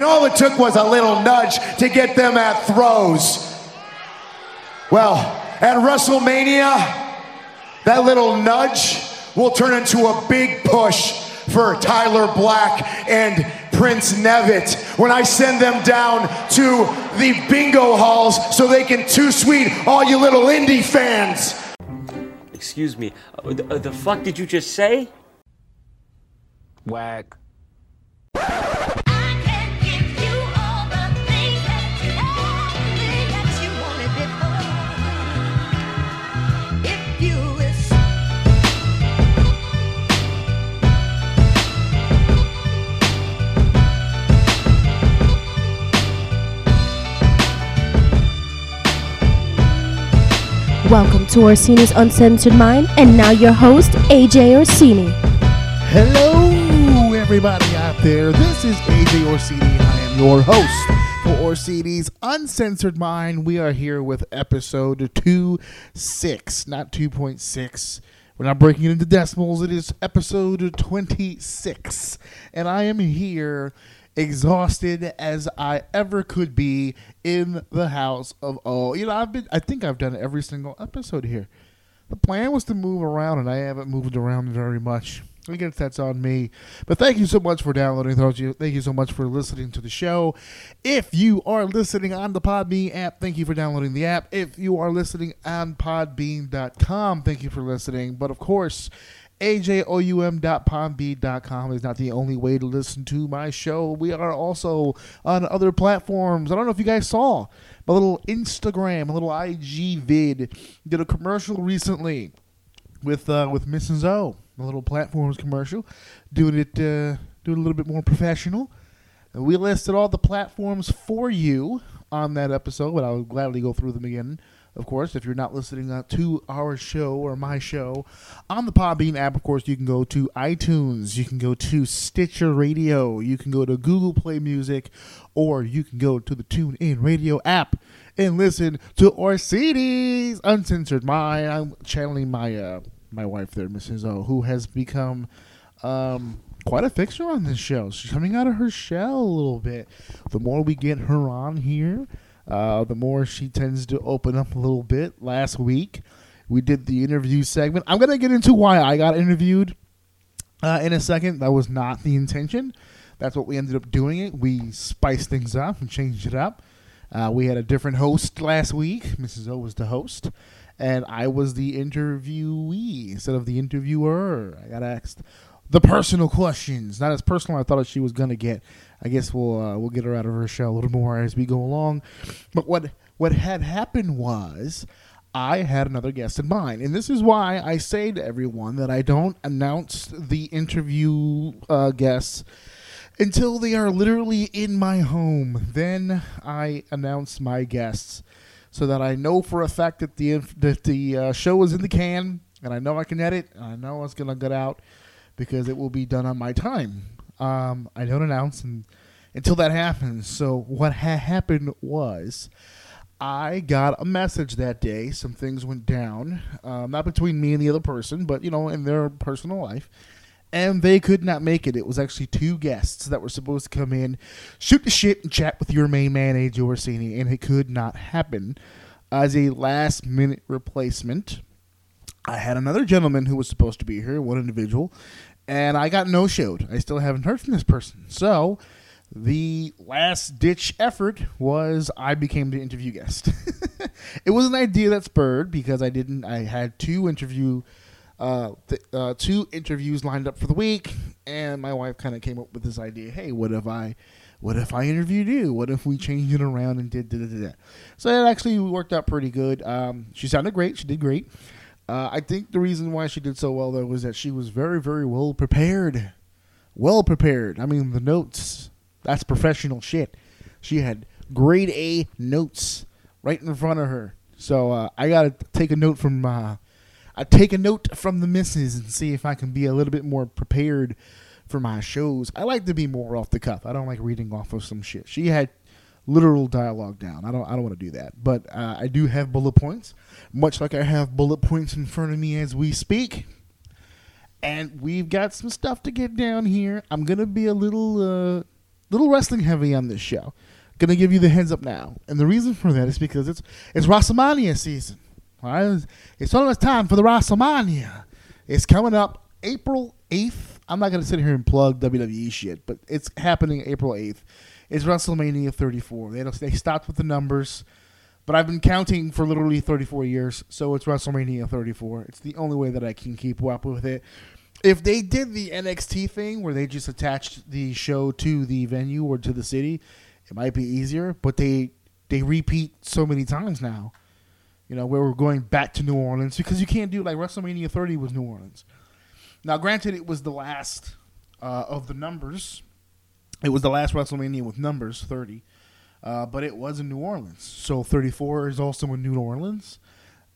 And all it took was a little nudge to get them at throws. Well, at WrestleMania, that little nudge will turn into a big push for Tyler Black and Prince Devitt when I send them down to the bingo halls so they can too sweet all you little indie fans. Excuse me. Uh, the, uh, the fuck did you just say? Whack. Welcome to Orsini's Uncensored Mind, and now your host, AJ Orsini. Hello, everybody out there. This is AJ Orsini. I am your host for Orsini's Uncensored Mind. We are here with episode 2 6, not 2.6. We're not breaking it into decimals. It is episode 26. And I am here exhausted as I ever could be in the house of oh you know I've been I think I've done every single episode here. The plan was to move around and I haven't moved around very much. I guess that's on me. But thank you so much for downloading. Thank you so much for listening to the show. If you are listening on the Podbean app, thank you for downloading the app. If you are listening on podbean.com, thank you for listening. But of course, ajoum.podbean.com is not the only way to listen to my show. We are also on other platforms. I don't know if you guys saw my little Instagram, a little IG vid. Did a commercial recently with uh, with Mrs. O, a little platforms commercial, doing it uh, doing a little bit more professional. We listed all the platforms for you on that episode, but I'll gladly go through them again of course, if you're not listening uh, to our show or my show on the Podbean app, of course, you can go to iTunes, you can go to Stitcher Radio, you can go to Google Play Music, or you can go to the TuneIn Radio app and listen to Orsini's Uncensored My, I'm channeling my uh, my wife there, Mrs. O, who has become um, quite a fixture on this show. She's coming out of her shell a little bit. The more we get her on here, uh, the more she tends to open up a little bit. Last week, we did the interview segment. I'm going to get into why I got interviewed uh, in a second. That was not the intention. That's what we ended up doing. It we spiced things up and changed it up. Uh, we had a different host last week. Mrs. O was the host, and I was the interviewee instead of the interviewer. I got asked the personal questions, not as personal I thought she was gonna get. I guess we'll uh, we'll get her out of her shell a little more as we go along. But what what had happened was I had another guest in mind, and this is why I say to everyone that I don't announce the interview uh, guests until they are literally in my home. Then I announce my guests so that I know for a fact that the that the uh, show is in the can, and I know I can edit, and I know it's gonna get out because it will be done on my time. Um, I don't announce and, until that happens. So what ha- happened was. I got a message that day. Some things went down, um, not between me and the other person, but you know, in their personal life, and they could not make it. It was actually two guests that were supposed to come in, shoot the shit, and chat with your main man, AJ Orsini, and it could not happen. As a last minute replacement, I had another gentleman who was supposed to be here, one individual, and I got no showed. I still haven't heard from this person. So the last ditch effort was I became the interview guest. it was an idea that spurred because I didn't. I had two interview, uh, th- uh, two interviews lined up for the week, and my wife kind of came up with this idea. Hey, what if I, what if I interviewed you? What if we changed it around and did da da da? So it actually worked out pretty good. Um, she sounded great. She did great. Uh, I think the reason why she did so well though was that she was very, very well prepared. Well prepared. I mean, the notes. That's professional shit. She had grade A notes right in front of her. So uh, I gotta take a note from. Uh, I take a note from the misses and see if I can be a little bit more prepared for my shows. I like to be more off the cuff. I don't like reading off of some shit. She had literal dialogue down. I don't I don't want to do that, but uh, I do have bullet points, much like I have bullet points in front of me as we speak. And we've got some stuff to get down here. I'm gonna be a little uh, little wrestling heavy on this show. Gonna give you the heads up now, and the reason for that is because it's it's WrestleMania season. Right? It's almost time for the WrestleMania. It's coming up April 8th. I'm not going to sit here and plug WWE shit, but it's happening April 8th is WrestleMania 34. They they stopped with the numbers, but I've been counting for literally 34 years, so it's WrestleMania 34. It's the only way that I can keep up with it. If they did the NXT thing where they just attached the show to the venue or to the city, it might be easier. But they they repeat so many times now. You know where we're going back to New Orleans because you can't do like WrestleMania 30 was New Orleans. Now, granted, it was the last uh, of the numbers it was the last WrestleMania with numbers 30, uh, but it was in New Orleans. So 34 is also in New Orleans,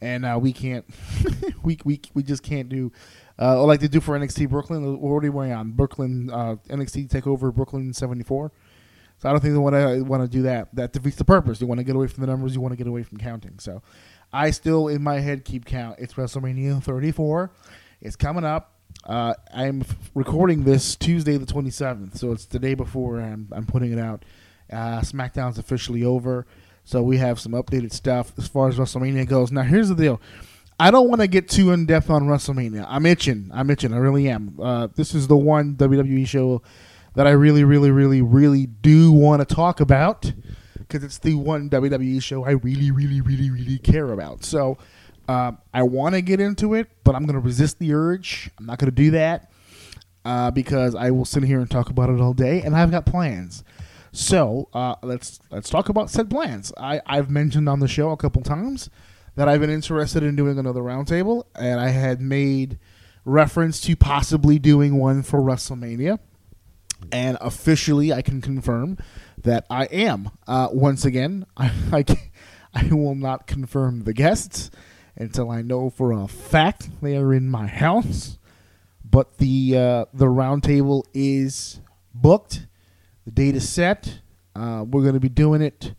and uh, we can't, we, we we just can't do uh, like they do for NXT Brooklyn. We're already way on Brooklyn uh, NXT Takeover Brooklyn 74. So I don't think they want to want to do that. That defeats the purpose. You want to get away from the numbers. You want to get away from counting. So I still in my head keep count. It's WrestleMania 34. It's coming up. Uh, I'm f- recording this Tuesday the 27th, so it's the day before I'm, I'm putting it out. Uh, SmackDown's officially over, so we have some updated stuff as far as WrestleMania goes. Now, here's the deal. I don't want to get too in depth on WrestleMania. I'm itching. I'm itching. I really am. Uh, this is the one WWE show that I really, really, really, really do want to talk about because it's the one WWE show I really, really, really, really care about. So um, I want to get into it, but I'm going to resist the urge. I'm not going to do that uh, because I will sit here and talk about it all day, and I've got plans. So uh, let's let's talk about said plans. I, I've mentioned on the show a couple times that I've been interested in doing another roundtable, and I had made reference to possibly doing one for WrestleMania. And officially, I can confirm that I am. Uh, once again, I, I, I will not confirm the guests until I know for a fact they are in my house. But the uh, the roundtable is booked. The date is set. Uh, we're going to be doing it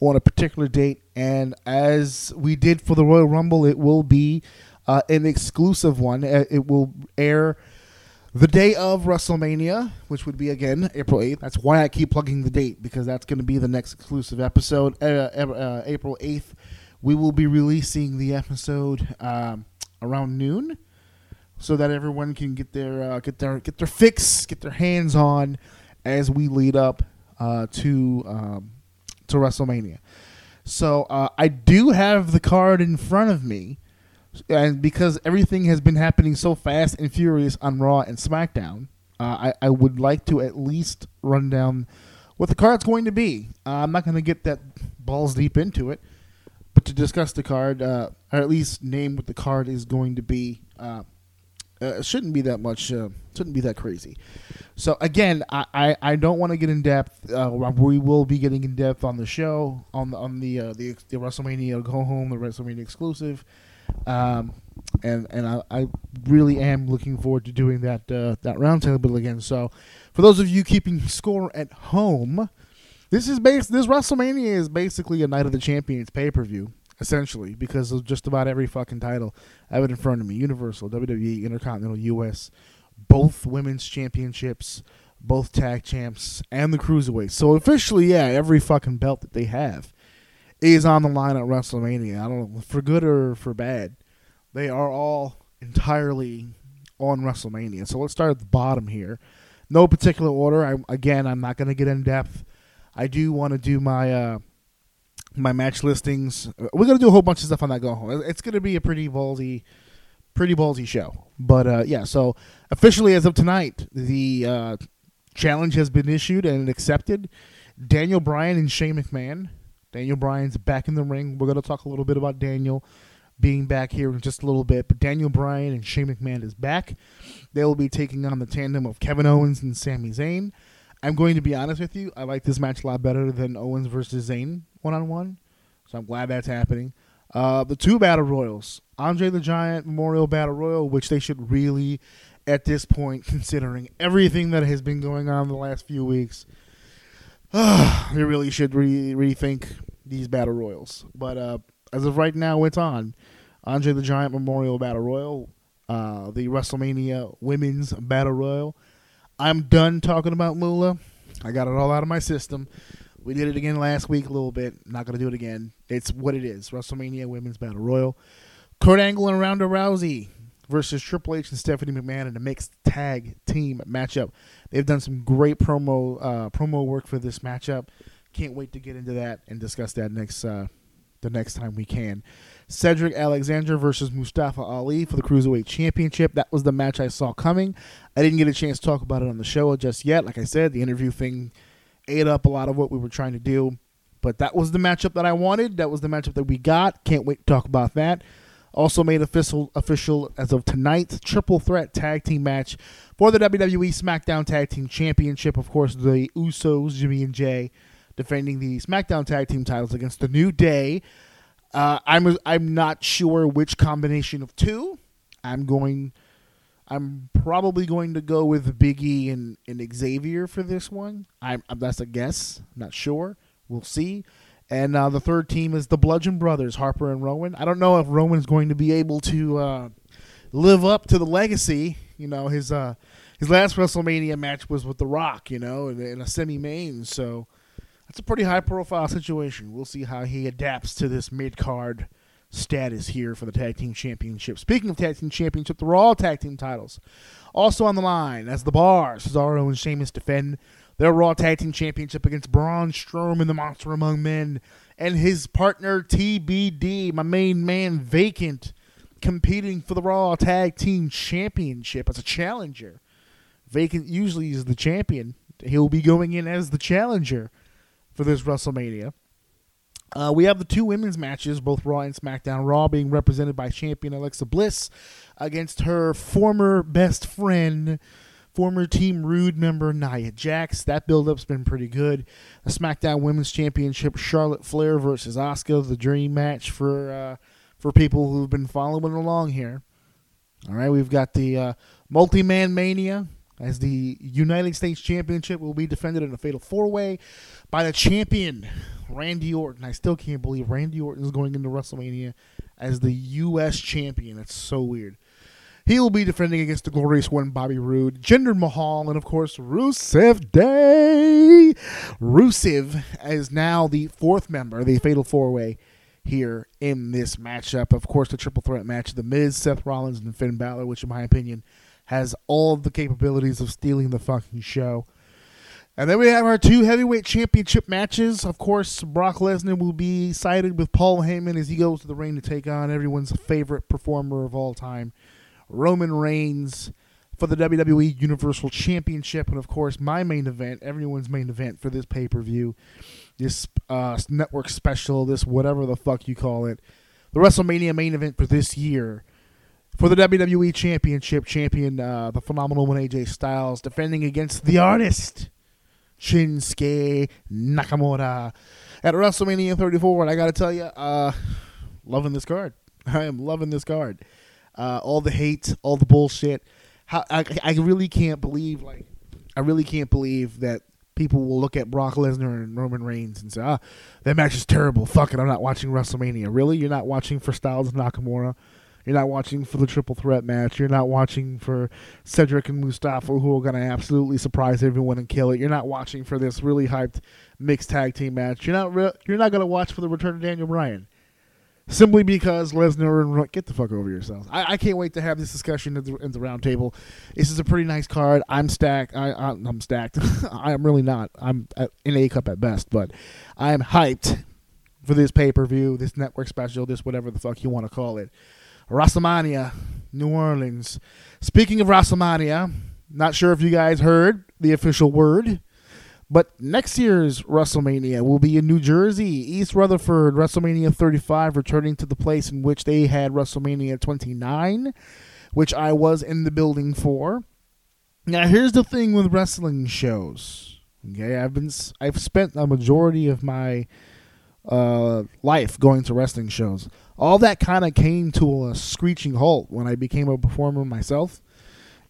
on a particular date, and as we did for the Royal Rumble, it will be uh, an exclusive one. Uh, It will air the day of WrestleMania, which would be again April 8th. That's why I keep plugging the date because that's going to be the next exclusive episode. Uh, uh, uh, April 8th, we will be releasing the episode um, around noon so that everyone can get their uh, get their get their fix, get their hands on as we lead up uh, to um, to WrestleMania. So uh, I do have the card in front of me, and because everything has been happening so fast and furious on Raw and SmackDown, uh, I, I would like to at least run down what the card's going to be. Uh, I'm not going to get that balls deep into it, but to discuss the card, uh, or at least name what the card is going to be. Uh, uh, shouldn't be that much. Uh, shouldn't be that crazy. So again, I, I, I don't want to get in depth. Uh, we will be getting in depth on the show on the on the the, the WrestleMania go home, the WrestleMania exclusive, um, and and I, I really am looking forward to doing that uh, that roundtable again. So for those of you keeping score at home, this is base. This WrestleMania is basically a Night of the Champions pay per view essentially because of just about every fucking title I have it in front of me: Universal, WWE, Intercontinental, US, both women's championships, both tag champs, and the cruiserweight. So officially, yeah, every fucking belt that they have is on the line at WrestleMania. I don't know for good or for bad. They are all entirely on WrestleMania. So let's start at the bottom here. No particular order. I, again, I'm not going to get in depth. I do want to do my uh, my match listings. We're gonna do a whole bunch of stuff on that go home. It's gonna be a pretty ballsy, pretty ballsy show. But uh, yeah, so officially as of tonight, the uh, challenge has been issued and accepted. Daniel Bryan and Shane McMahon. Daniel Bryan's back in the ring. We're gonna talk a little bit about Daniel being back here in just a little bit. But Daniel Bryan and Shane McMahon is back. They will be taking on the tandem of Kevin Owens and Sami Zayn. I'm going to be honest with you. I like this match a lot better than Owens versus Zayn one on one. So I'm glad that's happening. Uh, the two battle royals, Andre the Giant Memorial Battle Royal, which they should really, at this point, considering everything that has been going on the last few weeks, they really should re- rethink these battle royals. But uh, as of right now, it's on Andre the Giant Memorial Battle Royal, uh, the WrestleMania Women's Battle Royal. I'm done talking about Moolah. I got it all out of my system. We did it again last week a little bit. Not going to do it again. It's what it is. WrestleMania Women's Battle Royal. Kurt Angle and Ronda Rousey versus Triple H and Stephanie McMahon in a mixed tag team matchup. They've done some great promo uh, promo work for this matchup. Can't wait to get into that and discuss that next uh, the next time we can. Cedric Alexander versus Mustafa Ali for the Cruiserweight Championship. That was the match I saw coming. I didn't get a chance to talk about it on the show just yet. Like I said, the interview thing ate up a lot of what we were trying to do. But that was the matchup that I wanted. That was the matchup that we got. Can't wait to talk about that. Also made official official as of tonight, triple threat tag team match for the WWE SmackDown Tag Team Championship. Of course, the Usos, Jimmy and Jay, defending the SmackDown Tag Team titles against the New Day. Uh, I'm I'm not sure which combination of two. I'm going. I'm probably going to go with Biggie and, and Xavier for this one. I'm that's a guess. I'm not sure. We'll see. And uh, the third team is the Bludgeon Brothers, Harper and Rowan. I don't know if Rowan's going to be able to uh, live up to the legacy. You know, his uh, his last WrestleMania match was with The Rock. You know, in, in a semi-main. So that's a pretty high-profile situation. We'll see how he adapts to this mid-card status here for the tag team championship. Speaking of tag team championship, the Raw tag team titles also on the line as the Bar, Cesaro and Sheamus defend their Raw Tag Team Championship against Braun Strowman, the Monster Among Men, and his partner TBD, my main man Vacant, competing for the Raw Tag Team Championship as a challenger. Vacant usually is the champion. He'll be going in as the challenger for this WrestleMania. Uh, we have the two women's matches, both Raw and SmackDown. Raw being represented by champion Alexa Bliss against her former best friend, former Team Rude member Nia Jax. That build-up's been pretty good. The SmackDown Women's Championship, Charlotte Flair versus Asuka, the dream match for uh, for people who've been following along here. All right, we've got the uh, Multi-Man Mania as the United States Championship will be defended in a fatal four-way by the champion Randy Orton. I still can't believe Randy Orton is going into WrestleMania as the U.S. champion. That's so weird. He will be defending against the glorious one, Bobby Roode, Jinder Mahal, and of course, Rusev Day. Rusev is now the fourth member, the Fatal Four Way here in this matchup. Of course, the triple threat match of The Miz, Seth Rollins, and Finn Balor, which, in my opinion, has all the capabilities of stealing the fucking show. And then we have our two heavyweight championship matches. Of course, Brock Lesnar will be sided with Paul Heyman as he goes to the ring to take on everyone's favorite performer of all time, Roman Reigns, for the WWE Universal Championship. And of course, my main event, everyone's main event for this pay per view, this uh, network special, this whatever the fuck you call it, the WrestleMania main event for this year. For the WWE Championship, champion, uh, the phenomenal one AJ Styles, defending against the artist, Shinsuke Nakamura at WrestleMania 34. And I got to tell you, uh, loving this card. I am loving this card. Uh, all the hate, all the bullshit. How I, I really can't believe, like, I really can't believe that people will look at Brock Lesnar and Roman Reigns and say, ah, that match is terrible. Fuck it, I'm not watching WrestleMania. Really? You're not watching for Styles and Nakamura? You're not watching for the triple threat match. You're not watching for Cedric and Mustafa, who are going to absolutely surprise everyone and kill it. You're not watching for this really hyped mixed tag team match. You're not. Re- you're not going to watch for the return of Daniel Bryan, simply because Lesnar and get the fuck over yourselves. I, I can't wait to have this discussion at the, at the round table. This is a pretty nice card. I'm stacked. I, I am stacked. I am really not. I'm at, in A cup at best, but I am hyped for this pay per view, this network special, this whatever the fuck you want to call it. WrestleMania, New Orleans. Speaking of WrestleMania, not sure if you guys heard the official word, but next year's WrestleMania will be in New Jersey, East Rutherford, WrestleMania 35, returning to the place in which they had WrestleMania 29, which I was in the building for. Now, here's the thing with wrestling shows. Okay, I've been I've spent a majority of my uh, life going to wrestling shows all that kind of came to a screeching halt when I became a performer myself.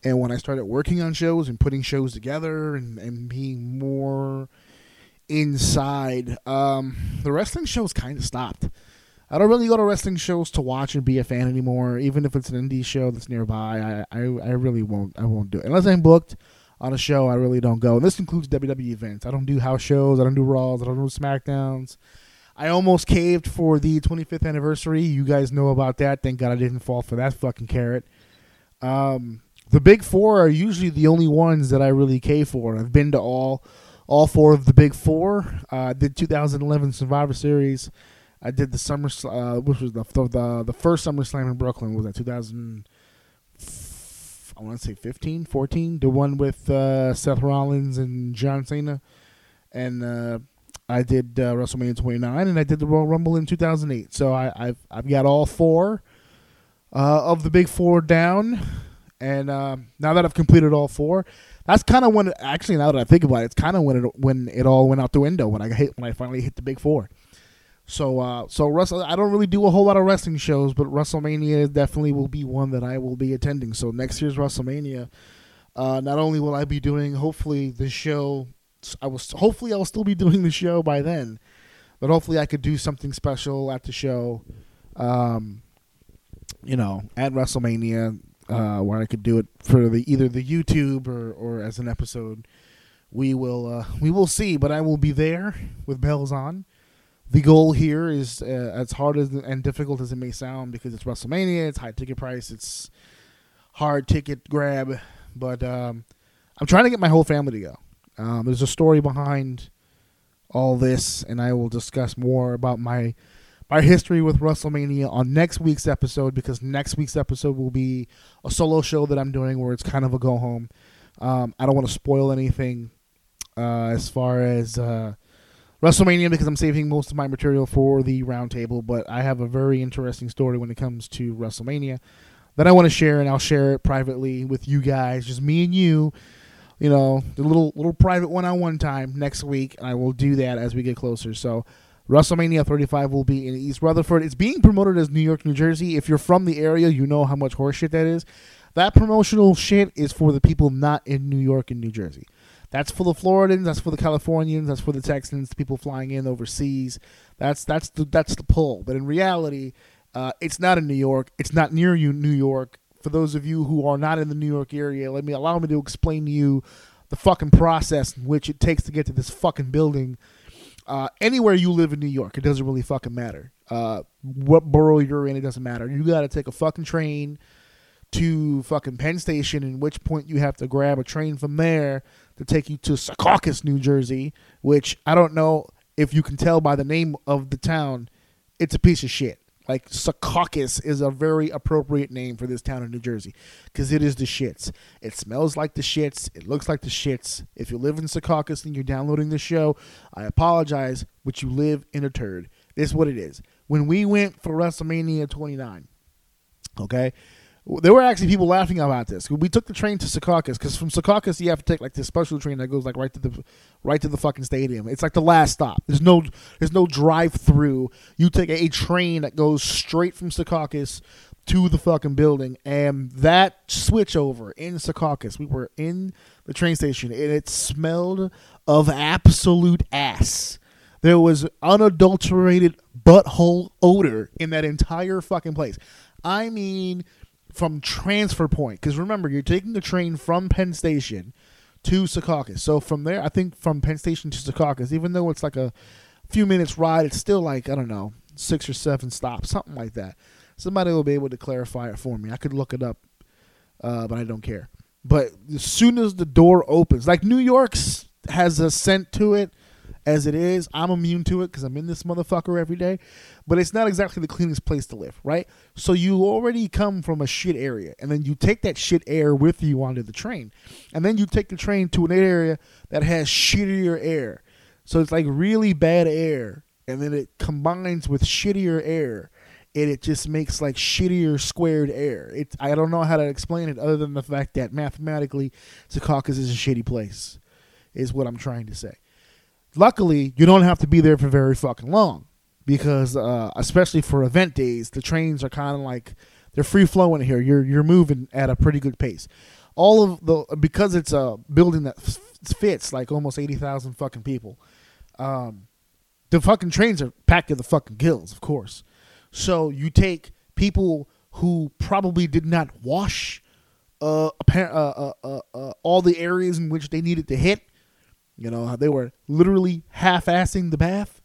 And when I started working on shows and putting shows together and, and being more inside, um, the wrestling shows kind of stopped. I don't really go to wrestling shows to watch and be a fan anymore. Even if it's an indie show that's nearby, I, I, I really won't I won't do it unless I'm booked. on a show, I really don't go. And this includes WWE events. I don't do house shows. I don't do Raws. I don't do SmackDowns. I almost caved for the 25th anniversary. You guys know about that. Thank God I didn't fall for that fucking carrot. Um, the big four are usually the only ones that I really cave for. I've been to all all four of the big four. Uh, I did 2011 Survivor Series. I did the summer, uh, which was the the the first Summer Slam in Brooklyn. Was that 2000? I want to say 15, 14. The one with uh, Seth Rollins and John Cena, and uh, I did uh, WrestleMania 29, and I did the Royal Rumble in 2008. So I, have I've got all four uh, of the big four down, and uh, now that I've completed all four, that's kind of when it, actually now that I think about it, it's kind of when it when it all went out the window when I hit when I finally hit the big four. So uh, so Russell, I don't really do a whole lot of wrestling shows, but WrestleMania definitely will be one that I will be attending. So next year's WrestleMania, uh, not only will I be doing hopefully the show, I was hopefully I'll still be doing the show by then, but hopefully I could do something special at the show, um, you know, at WrestleMania uh, where I could do it for the either the YouTube or, or as an episode. We will uh, we will see, but I will be there with bells on. The goal here is uh, as hard as and difficult as it may sound because it's WrestleMania, it's high ticket price, it's hard ticket grab, but um, I'm trying to get my whole family to go. Um, there's a story behind all this, and I will discuss more about my my history with WrestleMania on next week's episode because next week's episode will be a solo show that I'm doing where it's kind of a go home. Um, I don't want to spoil anything uh, as far as uh, WrestleMania because I'm saving most of my material for the roundtable, but I have a very interesting story when it comes to WrestleMania that I want to share, and I'll share it privately with you guys, just me and you. You know, the little little private one on one time next week, and I will do that as we get closer. So WrestleMania 35 will be in East Rutherford. It's being promoted as New York, New Jersey. If you're from the area, you know how much horseshit that is. That promotional shit is for the people not in New York and New Jersey. That's for the Floridans. That's for the Californians. That's for the Texans. The people flying in overseas. That's that's the that's the pull. But in reality, uh, it's not in New York. It's not near you, New York. For those of you who are not in the New York area, let me allow me to explain to you the fucking process in which it takes to get to this fucking building uh, anywhere you live in New York, it doesn't really fucking matter. Uh, what borough you're in, it doesn't matter. You got to take a fucking train to fucking Penn Station, in which point you have to grab a train from there to take you to Secaucus, New Jersey, which I don't know if you can tell by the name of the town. It's a piece of shit. Like Secaucus is a very appropriate name for this town in New Jersey because it is the shits. It smells like the shits. It looks like the shits. If you live in Secaucus and you're downloading the show, I apologize, but you live in a turd. This is what it is. When we went for WrestleMania 29, okay, there were actually people laughing about this. We took the train to Secaucus because from Secaucus you have to take like this special train that goes like right to the right to the fucking stadium. It's like the last stop. There's no there's no drive through. You take a, train that goes straight from Secaucus to the fucking building, and that switch over in Secaucus, we were in the train station, and it smelled of absolute ass. There was unadulterated butthole odor in that entire fucking place. I mean from transfer point because remember you're taking the train from Penn Station to Secaucus. So from there, I think from Penn Station to Secaucus, even though it's like a few minutes ride, it's still like I don't know six or seven stops, something like that. Somebody will be able to clarify it for me. I could look it up, uh, but I don't care. But as soon as the door opens, like New York's has a scent to it as it is. I'm immune to it because I'm in this motherfucker every day. But it's not exactly the cleanest place to live, right? So you already come from a shit area, and then you take that shit air with you onto the train, and then you take the train to an area that has shittier air. So it's like really bad air, and then it combines with shittier air. And it just makes like shittier squared air. It I don't know how to explain it other than the fact that mathematically, Secaucus is a shitty place, is what I'm trying to say. Luckily, you don't have to be there for very fucking long because, uh, especially for event days, the trains are kind of like they're free flowing here. You're you're moving at a pretty good pace. All of the because it's a building that fits like almost eighty thousand fucking people. Um, the fucking trains are packed to the fucking gills, of course. So you take people who probably did not wash uh, appar- uh, uh, uh, uh, all the areas in which they needed to hit. You know, they were literally half-assing the bath,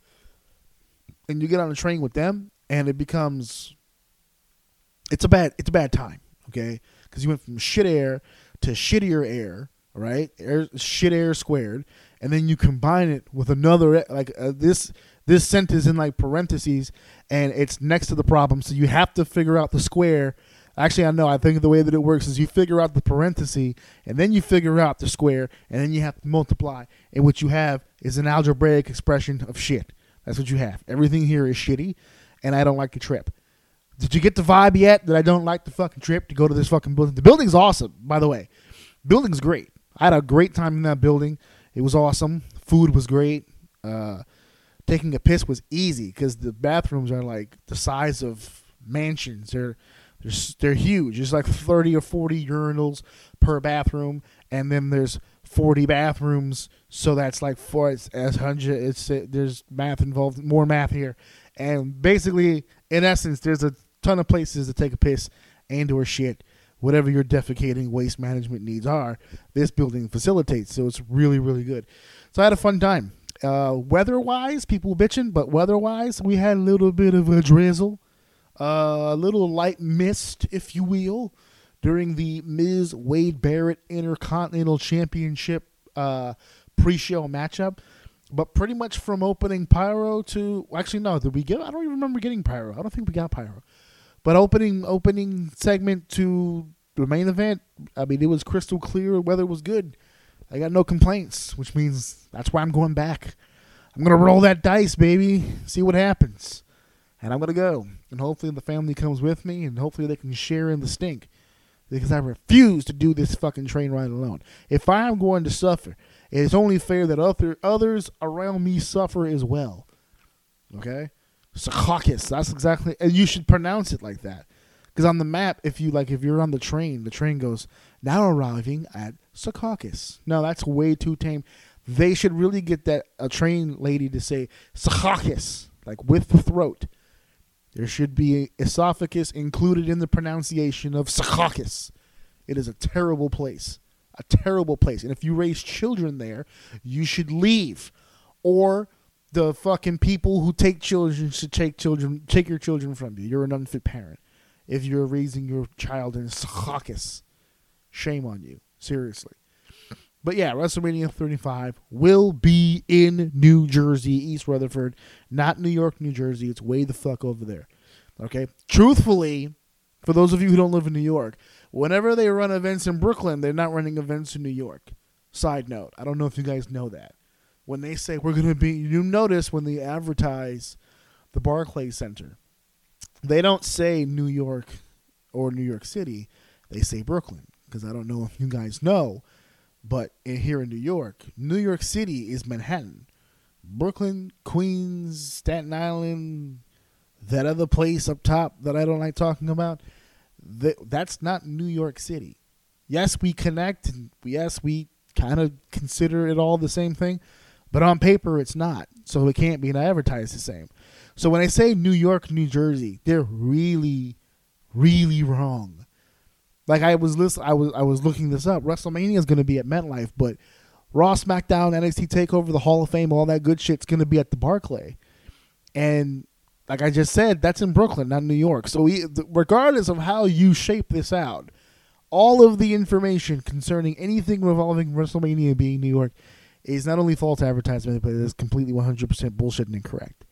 and you get on a train with them, and it becomes it's a bad it's a bad time. Okay, because you went from shit air to shittier air, right? Air, shit air squared, and then you combine it with another like uh, this this sentence in like parentheses, and it's next to the problem. So you have to figure out the square. Actually, I know. I think the way that it works is you figure out the parenthesis, and then you figure out the square, and then you have to multiply. And what you have is an algebraic expression of shit. That's what you have. Everything here is shitty, and I don't like the trip. Did you get the vibe yet that I don't like the fucking trip to go to this fucking building? The building's awesome, by the way. Building's great. I had a great time in that building. It was awesome. Food was great. Uh, taking a piss was easy because the bathrooms are like the size of mansions. They're they're they're huge. It's like 30 or 40 urinals per bathroom, and then there's 40 bathrooms. So that's like four. As hundred. It's uh, there's math involved. More math here, and basically, in essence, there's a ton of places to take a piss and or shit. Whatever your defecating waste management needs are, this building facilitates. So it's really really good. So I had a fun time. Uh, weather wise, people bitching, but weather wise, we had a little bit of a drizzle, a little light mist, if you will, during the Miz Wade Barrett Intercontinental Championship uh, pre-show matchup. But pretty much from opening pyro to actually no, did we get? I don't even remember getting pyro. I don't think we got pyro. But opening opening segment to the main event, I mean, it was crystal clear. Weather was good. I got no complaints, which means that's why I'm going back. I'm gonna roll that dice, baby. See what happens, and I'm gonna go. And hopefully the family comes with me, and hopefully they can share in the stink, because I refuse to do this fucking train ride alone. If I'm going to suffer, it's only fair that other others around me suffer as well. Okay, Secaucus. That's exactly, and you should pronounce it like that. Because on the map, if you like, if you're on the train, the train goes now arriving at Secaucus. No, that's way too tame. They should really get that a train lady to say Secaucus, like with the throat. There should be esophagus included in the pronunciation of Secaucus. It is a terrible place, a terrible place. And if you raise children there, you should leave, or the fucking people who take children should take children take your children from you. You're an unfit parent if you're raising your child in Secaucus. Shame on you, seriously. But yeah, WrestleMania 35 will be in New Jersey, East Rutherford, not New York, New Jersey. It's way the fuck over there. Okay? Truthfully, for those of you who don't live in New York, whenever they run events in Brooklyn, they're not running events in New York. Side note, I don't know if you guys know that. When they say we're going to be, you notice when they advertise the Barclays Center, they don't say New York or New York City, they say Brooklyn. Because I don't know if you guys know, but in, here in New York, New York City is Manhattan. Brooklyn, Queens, Staten Island, that other place up top that I don't like talking about, that, that's not New York City. Yes, we connect, and yes, we kind of consider it all the same thing, but on paper it's not. So it can't be advertised the same. So when I say New York, New Jersey, they're really, really wrong. Like I was listen, I was I was looking this up. WrestleMania is going to be at MetLife, but Raw, SmackDown, NXT Takeover, the Hall of Fame, all that good shit's going to be at the Barclay. And like I just said, that's in Brooklyn, not New York. So we, regardless of how you shape this out, all of the information concerning anything revolving WrestleMania being New York is not only false advertisement, but it is completely 100% bullshit and incorrect.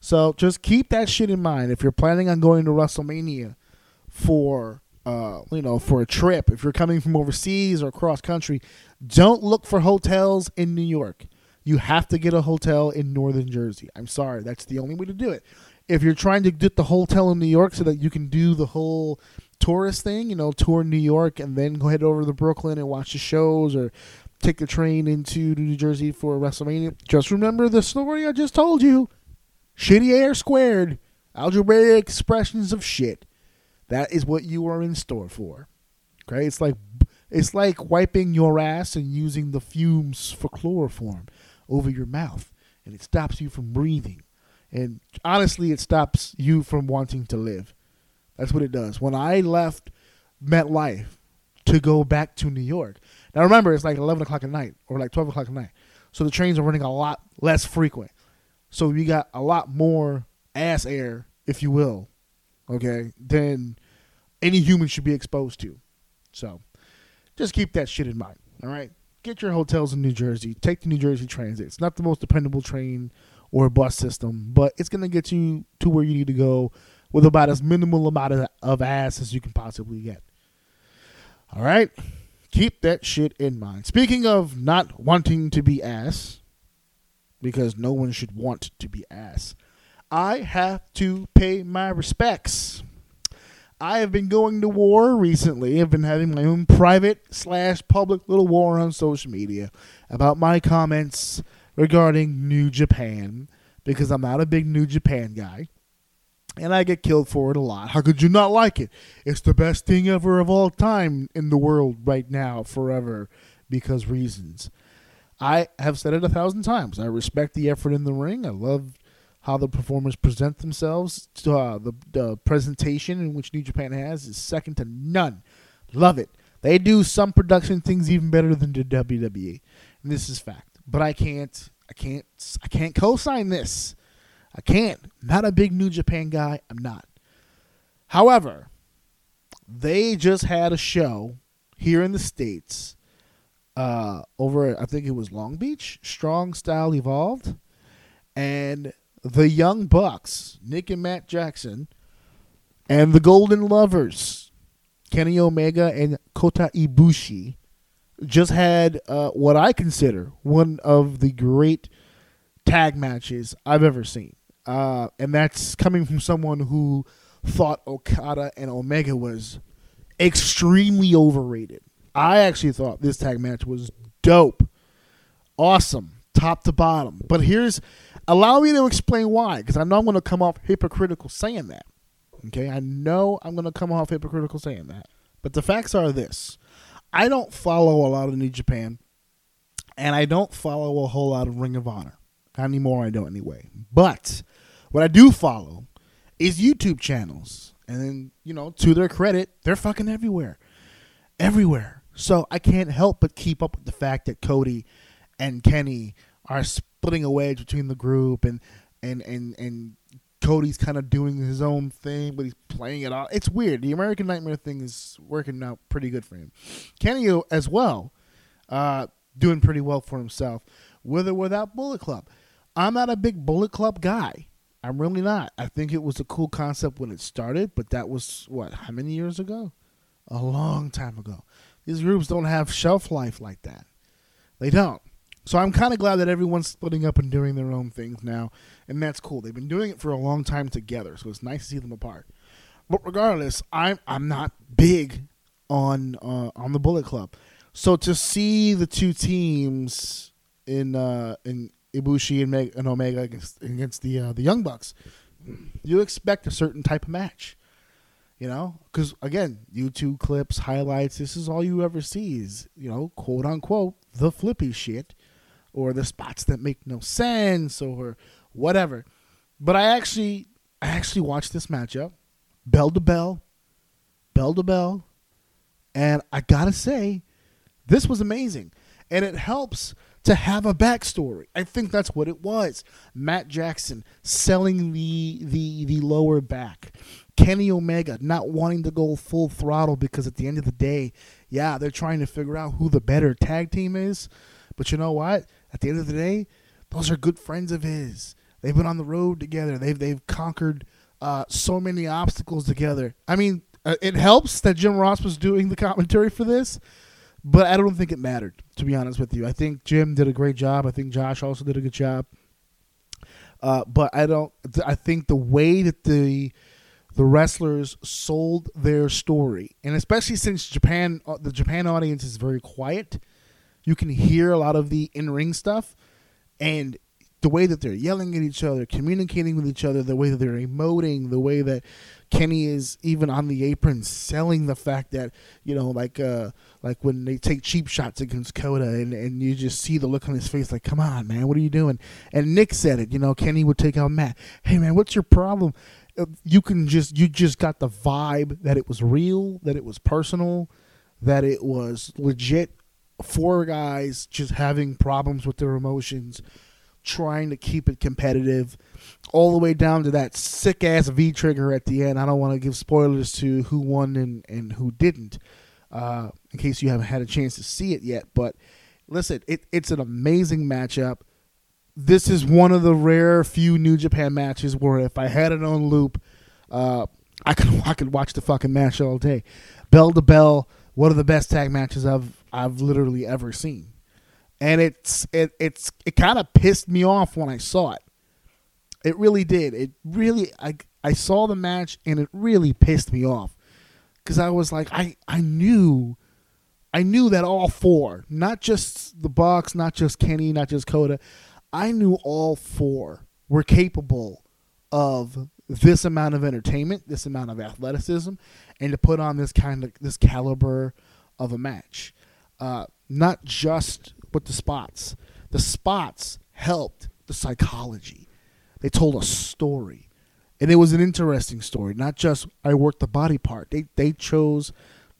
So just keep that shit in mind if you're planning on going to WrestleMania for uh, you know for a trip. If you're coming from overseas or cross country, don't look for hotels in New York. You have to get a hotel in Northern Jersey. I'm sorry, that's the only way to do it. If you're trying to get the hotel in New York so that you can do the whole tourist thing, you know, tour New York and then go head over to Brooklyn and watch the shows or take the train into New Jersey for WrestleMania, just remember the story I just told you. Shitty air squared. Algebraic expressions of shit. That is what you are in store for. Okay? It's like it's like wiping your ass and using the fumes for chloroform over your mouth and it stops you from breathing. And honestly, it stops you from wanting to live. That's what it does. When I left MetLife to go back to New York. Now remember, it's like eleven o'clock at night or like twelve o'clock at night, so the trains are running a lot less frequent. So we got a lot more ass air, if you will, okay, than any human should be exposed to. So just keep that shit in mind. All right. Get your hotels in New Jersey. Take the New Jersey Transit. It's not the most dependable train or bus system, but it's gonna get you to where you need to go with about as minimal amount of, of ass as you can possibly get. All right. Keep that shit in mind. Speaking of not wanting to be ass, because no one should want to be ass, I have to pay my respects. I have been going to war recently. I've been having my own private slash public little war on social media about my comments regarding New Japan because I'm not a big New Japan guy. And I get killed for it a lot. How could you not like it? It's the best thing ever of all time in the world right now, forever, because reasons. I have said it a thousand times. I respect the effort in the ring. I love how the performers present themselves. Uh, the, the presentation in which New Japan has is second to none. Love it. They do some production things even better than the WWE, and this is fact. But I can't, I can't, I can't co-sign this. I can't. Not a big New Japan guy. I'm not. However, they just had a show here in the states uh, over. I think it was Long Beach. Strong Style Evolved, and the Young Bucks, Nick and Matt Jackson, and the Golden Lovers, Kenny Omega and Kota Ibushi, just had uh, what I consider one of the great tag matches I've ever seen. Uh, and that's coming from someone who thought Okada and Omega was extremely overrated. I actually thought this tag match was dope, awesome, top to bottom. But here's Allow me to explain why, because I know I'm going to come off hypocritical saying that. Okay, I know I'm going to come off hypocritical saying that. But the facts are this I don't follow a lot of New Japan, and I don't follow a whole lot of Ring of Honor. Not anymore, I don't anyway. But what I do follow is YouTube channels. And then, you know, to their credit, they're fucking everywhere. Everywhere. So I can't help but keep up with the fact that Cody and Kenny are splitting a wedge between the group and and and and Cody's kind of doing his own thing, but he's playing it out. It's weird. The American Nightmare thing is working out pretty good for him. Kenny as well, uh, doing pretty well for himself, with or without Bullet Club. I'm not a big Bullet Club guy. I'm really not. I think it was a cool concept when it started, but that was what how many years ago? A long time ago. These groups don't have shelf life like that. They don't. So I'm kind of glad that everyone's splitting up and doing their own things now, and that's cool. They've been doing it for a long time together, so it's nice to see them apart. But regardless, I'm I'm not big on uh, on the Bullet Club, so to see the two teams in uh, in Ibushi and, Meg- and Omega against against the uh, the Young Bucks, you expect a certain type of match, you know, because again, YouTube clips, highlights. This is all you ever see is you know, quote unquote, the flippy shit or the spots that make no sense or whatever. But I actually I actually watched this matchup, bell to bell, bell to bell, and I gotta say, this was amazing. And it helps to have a backstory. I think that's what it was. Matt Jackson selling the the the lower back. Kenny Omega not wanting to go full throttle because at the end of the day, yeah, they're trying to figure out who the better tag team is. But you know what? At the end of the day, those are good friends of his. They've been on the road together. They've they've conquered uh, so many obstacles together. I mean, uh, it helps that Jim Ross was doing the commentary for this, but I don't think it mattered. To be honest with you, I think Jim did a great job. I think Josh also did a good job. Uh, but I don't. I think the way that the the wrestlers sold their story, and especially since Japan, uh, the Japan audience is very quiet you can hear a lot of the in ring stuff and the way that they're yelling at each other, communicating with each other, the way that they're emoting, the way that Kenny is even on the apron selling the fact that you know, like uh, like when they take cheap shots against Kota, and and you just see the look on his face, like, come on, man, what are you doing? And Nick said it, you know, Kenny would take out Matt. Hey, man, what's your problem? Uh, you can just you just got the vibe that it was real, that it was personal, that it was legit four guys just having problems with their emotions, trying to keep it competitive, all the way down to that sick ass V trigger at the end. I don't want to give spoilers to who won and, and who didn't, uh, in case you haven't had a chance to see it yet. But listen, it, it's an amazing matchup. This is one of the rare few New Japan matches where if I had it on loop, uh, I could I could watch the fucking match all day. Bell to bell, one of the best tag matches I've I've literally ever seen. And it's it it's it kind of pissed me off when I saw it. It really did. It really I I saw the match and it really pissed me off cuz I was like I I knew I knew that all four, not just the Bucks, not just Kenny, not just Kota, I knew all four were capable of this amount of entertainment, this amount of athleticism, and to put on this kind of this caliber of a match. Uh, not just with the spots. The spots helped the psychology. They told a story. And it was an interesting story, not just I worked the body part. They they chose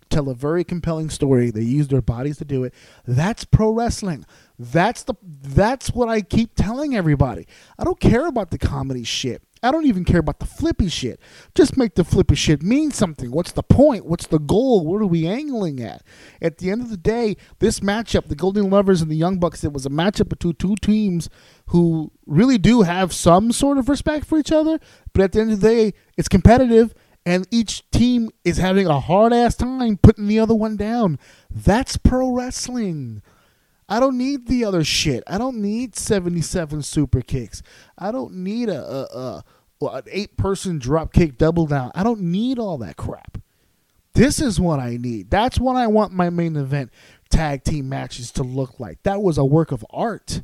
to tell a very compelling story. They used their bodies to do it. That's pro wrestling. That's the that's what I keep telling everybody. I don't care about the comedy shit. I don't even care about the flippy shit. Just make the flippy shit mean something. What's the point? What's the goal? What are we angling at? At the end of the day, this matchup, the Golden Lovers and the Young Bucks, it was a matchup between two teams who really do have some sort of respect for each other. But at the end of the day, it's competitive, and each team is having a hard ass time putting the other one down. That's pro wrestling. I don't need the other shit. I don't need 77 super kicks. I don't need a, a, a an eight person drop kick double down. I don't need all that crap. This is what I need. That's what I want my main event tag team matches to look like. That was a work of art.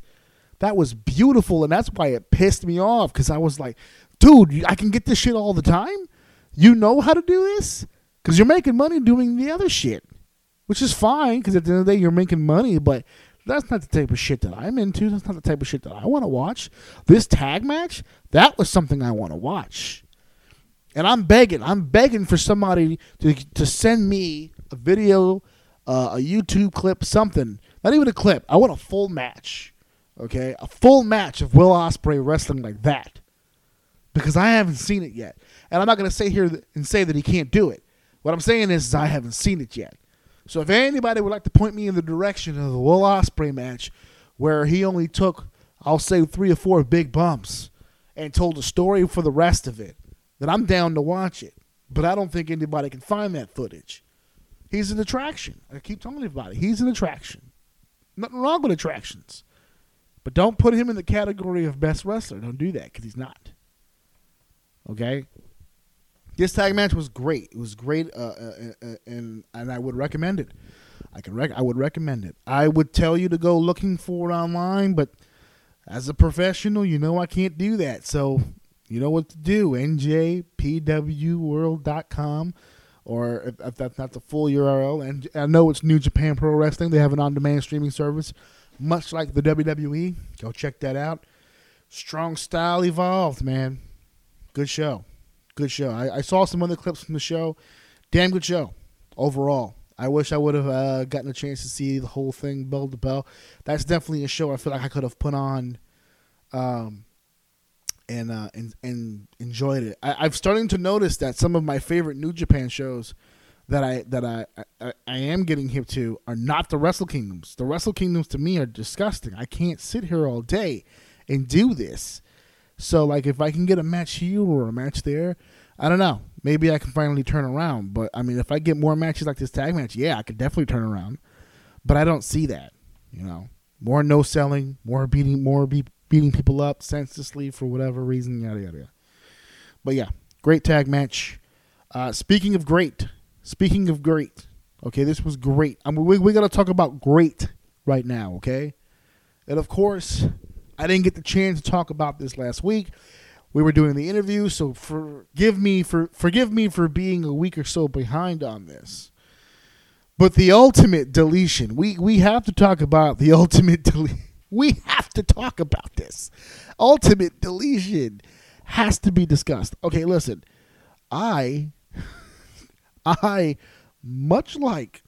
That was beautiful, and that's why it pissed me off because I was like, dude, I can get this shit all the time. You know how to do this because you're making money doing the other shit, which is fine because at the end of the day, you're making money, but that's not the type of shit that I'm into. That's not the type of shit that I want to watch. This tag match, that was something I want to watch. And I'm begging, I'm begging for somebody to to send me a video, uh, a YouTube clip, something. Not even a clip. I want a full match. Okay, a full match of Will Ospreay wrestling like that, because I haven't seen it yet. And I'm not gonna say here and say that he can't do it. What I'm saying is, is I haven't seen it yet. So if anybody would like to point me in the direction of the Will Ospreay match, where he only took, I'll say, three or four big bumps and told a story for the rest of it, then I'm down to watch it. But I don't think anybody can find that footage. He's an attraction. I keep telling everybody, he's an attraction. Nothing wrong with attractions. But don't put him in the category of best wrestler. Don't do that because he's not. Okay? This tag match was great. It was great, uh, uh, uh, and and I would recommend it. I can rec- I would recommend it. I would tell you to go looking for it online, but as a professional, you know I can't do that. So you know what to do. NJPWWorld.com, or if, if that's not the full URL. And I know it's New Japan Pro Wrestling. They have an on-demand streaming service, much like the WWE. Go check that out. Strong Style Evolved, man. Good show good show. I, I, saw some other clips from the show. Damn good show overall. I wish I would have uh, gotten a chance to see the whole thing bell to bell. That's definitely a show I feel like I could have put on, um, and uh, and and enjoyed it. I, I'm starting to notice that some of my favorite New Japan shows that I that I, I, I am getting hip to are not the Wrestle Kingdoms. The Wrestle Kingdoms to me are disgusting. I can't sit here all day and do this. So like if I can get a match here or a match there, I don't know. Maybe I can finally turn around. But I mean, if I get more matches like this tag match, yeah, I could definitely turn around. But I don't see that. You know, more no selling, more beating, more be- beating people up senselessly for whatever reason, yada yada. yada. But yeah, great tag match. Uh, speaking of great, speaking of great, okay, this was great. I mean, we we gotta talk about great right now, okay? And of course, I didn't get the chance to talk about this last week. We were doing the interview, so forgive me for forgive me for being a week or so behind on this. But the ultimate deletion, we we have to talk about the ultimate deletion. We have to talk about this. Ultimate deletion has to be discussed. Okay, listen. I I much like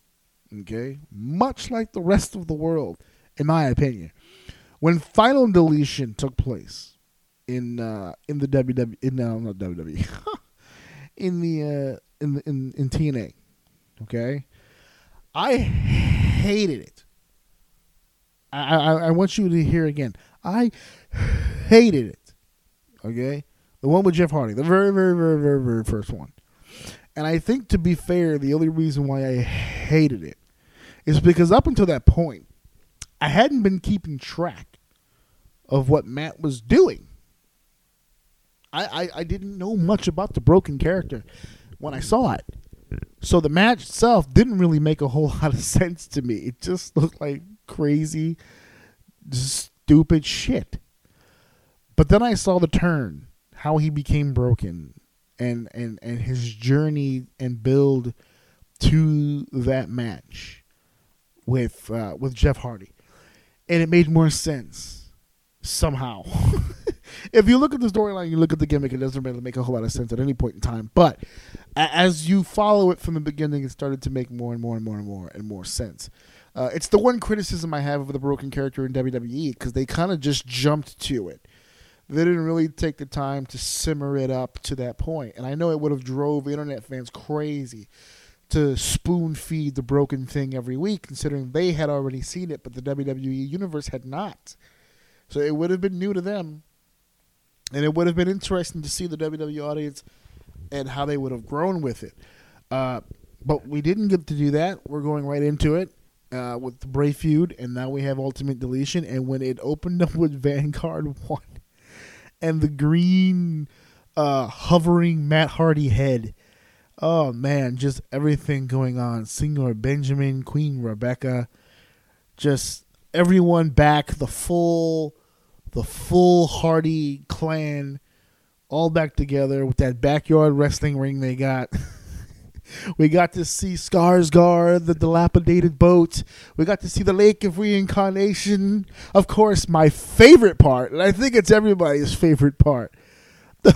Okay, much like the rest of the world, in my opinion. When final deletion took place in uh, in the WWE, in, no, not WWE, in the uh, in in in TNA, okay, I hated it. I, I I want you to hear again. I hated it. Okay, the one with Jeff Hardy, the very very very very very first one. And I think to be fair, the only reason why I hated it is because up until that point, I hadn't been keeping track of what Matt was doing. I, I, I didn't know much about the broken character when I saw it. So the match itself didn't really make a whole lot of sense to me. It just looked like crazy, stupid shit. But then I saw the turn, how he became broken, and and and his journey and build to that match with uh, with Jeff Hardy, and it made more sense somehow. if you look at the storyline, you look at the gimmick, it doesn't really make a whole lot of sense at any point in time. But as you follow it from the beginning, it started to make more and more and more and more and more sense. Uh, it's the one criticism I have of the broken character in WWE because they kind of just jumped to it. They didn't really take the time to simmer it up to that point. point, and I know it would have drove internet fans crazy to spoon feed the broken thing every week, considering they had already seen it, but the WWE universe had not. So it would have been new to them, and it would have been interesting to see the WWE audience and how they would have grown with it. Uh, but we didn't get to do that. We're going right into it uh, with the Bray feud, and now we have Ultimate Deletion. And when it opened up with Vanguard One and the green uh, hovering Matt Hardy head, oh man, just everything going on. Senor Benjamin, Queen Rebecca, just everyone back. The full, the full Hardy clan, all back together with that backyard wrestling ring they got. We got to see Skarsgård, the dilapidated boat. We got to see the Lake of Reincarnation. Of course, my favorite part, and I think it's everybody's favorite part, the,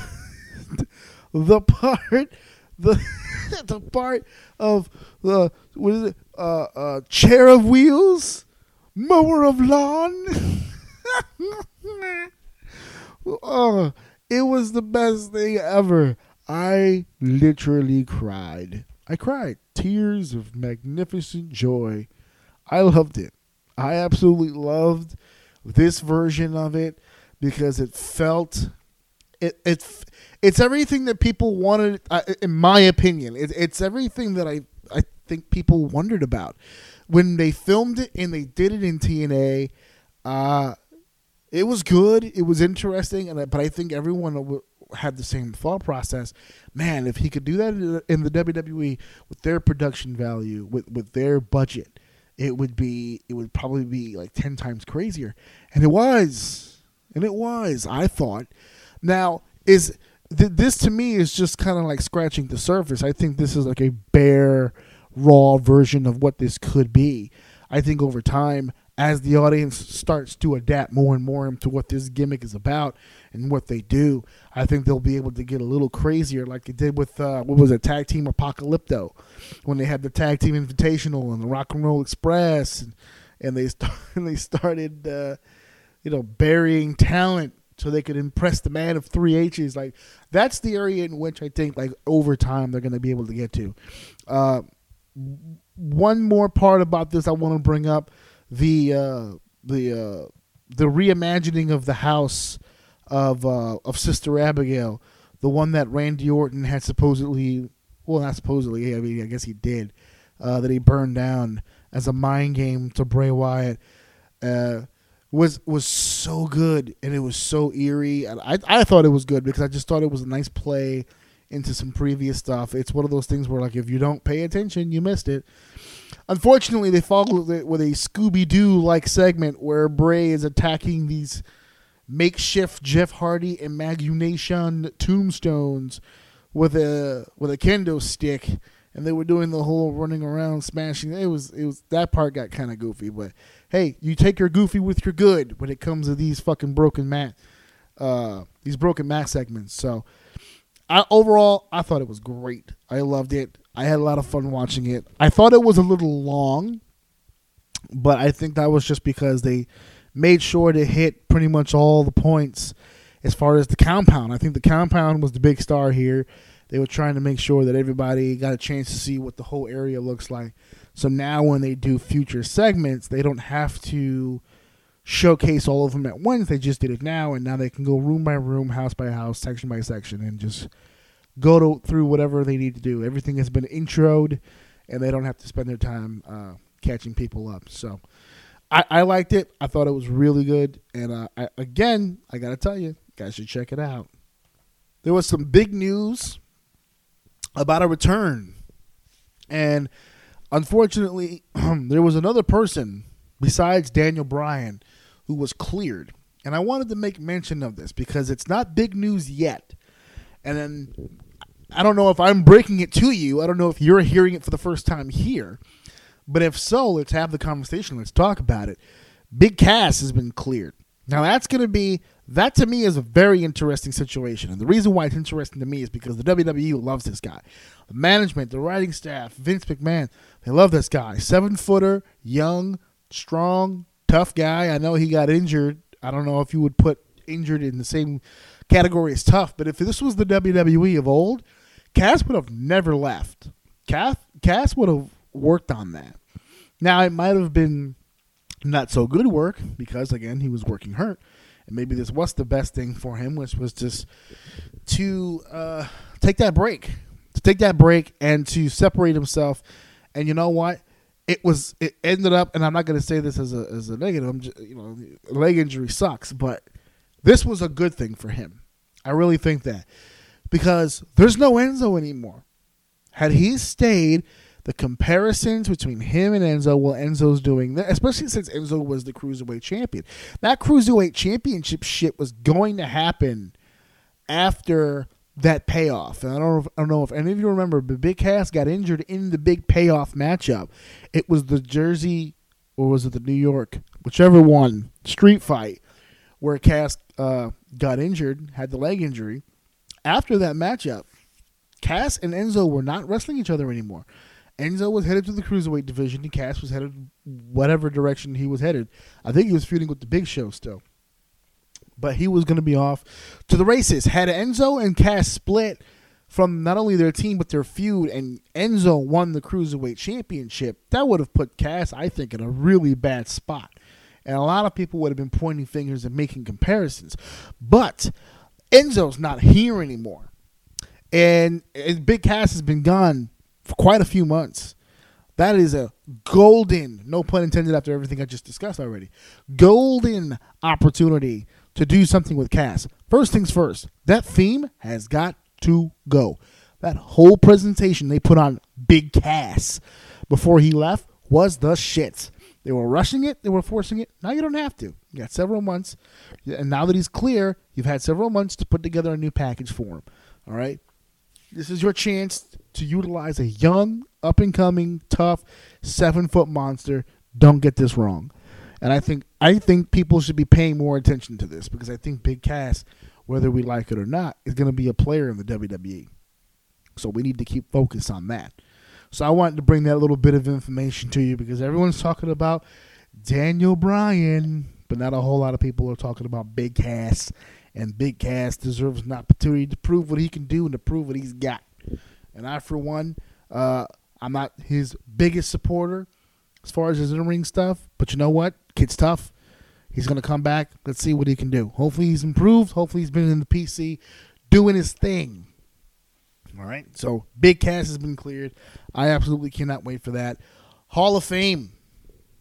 the part, the the part of the what is it? Uh, uh, chair of wheels, mower of lawn. Oh, it was the best thing ever. I literally cried. I cried. Tears of magnificent joy. I loved it. I absolutely loved this version of it because it felt it it it's everything that people wanted uh, in my opinion. It, it's everything that I I think people wondered about when they filmed it and they did it in TNA. Uh it was good. It was interesting, and but I think everyone had the same thought process. Man, if he could do that in the- in the WWE with their production value, with with their budget, it would be it would probably be like ten times crazier, and it was, and it was. I thought. Now is th- this to me is just kind of like scratching the surface. I think this is like a bare, raw version of what this could be. I think over time, as the audience starts to adapt more and more into what this gimmick is about and what they do, I think they'll be able to get a little crazier, like they did with uh, what was it, Tag Team Apocalypto, when they had the Tag Team Invitational and the Rock and Roll Express, and, and they start, and they started, uh, you know, burying talent so they could impress the man of three H's. Like that's the area in which I think, like over time, they're going to be able to get to. Uh, one more part about this I want to bring up the uh, the uh, the reimagining of the house of uh, of Sister Abigail, the one that Randy Orton had supposedly, well, not supposedly, I mean, I guess he did, uh, that he burned down as a mind game to Bray Wyatt. Uh, was was so good and it was so eerie and I, I thought it was good because I just thought it was a nice play into some previous stuff. It's one of those things where like if you don't pay attention, you missed it. Unfortunately, they followed it with a Scooby Doo like segment where Bray is attacking these makeshift Jeff Hardy imagination tombstones with a with a kendo stick, and they were doing the whole running around smashing. It was it was that part got kind of goofy, but hey, you take your goofy with your good when it comes to these fucking broken Matt, uh, these broken Matt segments. So. I, overall, I thought it was great. I loved it. I had a lot of fun watching it. I thought it was a little long, but I think that was just because they made sure to hit pretty much all the points as far as the compound. I think the compound was the big star here. They were trying to make sure that everybody got a chance to see what the whole area looks like. So now when they do future segments, they don't have to showcase all of them at once. They just did it now, and now they can go room by room, house by house, section by section, and just go to, through whatever they need to do. Everything has been introed, and they don't have to spend their time uh, catching people up. So I, I liked it. I thought it was really good, and uh, I, again, I gotta tell you, guys should check it out. There was some big news about a return, and unfortunately, there was another person besides Daniel Bryan who was cleared. And I wanted to make mention of this because it's not big news yet. And then I don't know if I'm breaking it to you. I don't know if you're hearing it for the first time here. But if so, let's have the conversation. Let's talk about it. Big Cass has been cleared. Now that's going to be that to me is a very interesting situation, and the reason why it's interesting to me is because the WWE loves this guy, the management, the writing staff, Vince McMahon, they love this guy. Seven footer, young, strong, tough guy. I know he got injured. I don't know if you would put injured in the same category as tough, but if this was the WWE of old, Cass would have never left. Cass, Cass would have worked on that. Now it might have been not so good work because again he was working hurt, and maybe this was the best thing for him, which was just to uh, take that break, to take that break, and to separate himself. And you know what? It was. It ended up, and I'm not going to say this as a as a negative. I'm just, you know, leg injury sucks, but this was a good thing for him. I really think that because there's no Enzo anymore. Had he stayed, the comparisons between him and Enzo, well, Enzo's doing that, especially since Enzo was the cruiserweight champion. That cruiserweight championship shit was going to happen after that payoff. And I don't, know if, I don't know if any of you remember, but Big Cass got injured in the big payoff matchup. It was the Jersey, or was it the New York, whichever one, street fight, where Cass uh, got injured, had the leg injury. After that matchup, Cass and Enzo were not wrestling each other anymore. Enzo was headed to the cruiserweight division, and Cass was headed whatever direction he was headed. I think he was feuding with the Big Show still, but he was going to be off to the races. Had Enzo and Cass split from not only their team but their feud, and Enzo won the cruiserweight championship, that would have put Cass, I think, in a really bad spot, and a lot of people would have been pointing fingers and making comparisons. But Enzo's not here anymore, and Big Cass has been gone for quite a few months. That is a golden, no pun intended after everything I just discussed already, golden opportunity to do something with Cass. First things first, that theme has got to go. That whole presentation they put on Big Cass before he left was the shit. They were rushing it, they were forcing it. Now you don't have to. You got several months. And now that he's clear, you've had several months to put together a new package for him. All right? This is your chance to utilize a young, up and coming, tough, seven foot monster. Don't get this wrong. And I think I think people should be paying more attention to this because I think Big Cass, whether we like it or not, is going to be a player in the WWE. So we need to keep focus on that. So I wanted to bring that little bit of information to you because everyone's talking about Daniel Bryan, but not a whole lot of people are talking about Big Cass. And Big Cass deserves an opportunity to prove what he can do and to prove what he's got. And I, for one, uh, I'm not his biggest supporter as far as his in ring stuff. But you know what? Kid's tough. He's going to come back. Let's see what he can do. Hopefully, he's improved. Hopefully, he's been in the PC doing his thing. All right. So, Big Cass has been cleared. I absolutely cannot wait for that. Hall of Fame.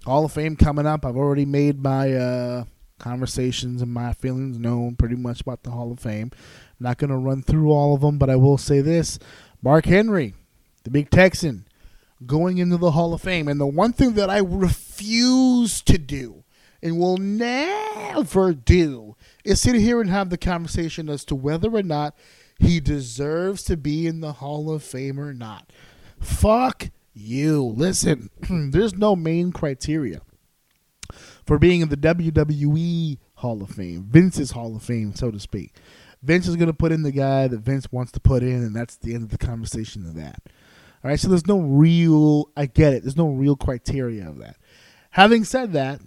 Hall of Fame coming up. I've already made my uh, conversations and my feelings known pretty much about the Hall of Fame. I'm not going to run through all of them, but I will say this Mark Henry, the big Texan, going into the Hall of Fame. And the one thing that I refuse to do and will never do is sit here and have the conversation as to whether or not he deserves to be in the Hall of Fame or not. Fuck you. Listen, there's no main criteria for being in the WWE Hall of Fame, Vince's Hall of Fame, so to speak. Vince is going to put in the guy that Vince wants to put in, and that's the end of the conversation of that. All right, so there's no real. I get it. There's no real criteria of that. Having said that,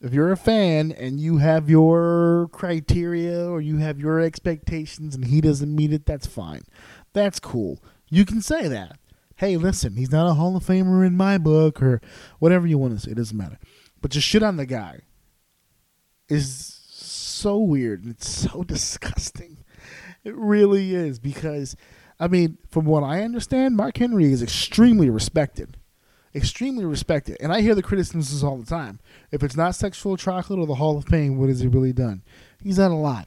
if you're a fan and you have your criteria or you have your expectations and he doesn't meet it, that's fine. That's cool. You can say that. Hey, listen, he's not a Hall of Famer in my book or whatever you want to say. It doesn't matter. But just shit on the guy is so weird and it's so disgusting. It really is because, I mean, from what I understand, Mark Henry is extremely respected. Extremely respected. And I hear the criticisms all the time. If it's not sexual chocolate or the Hall of Fame, what has he really done? He's done a lot.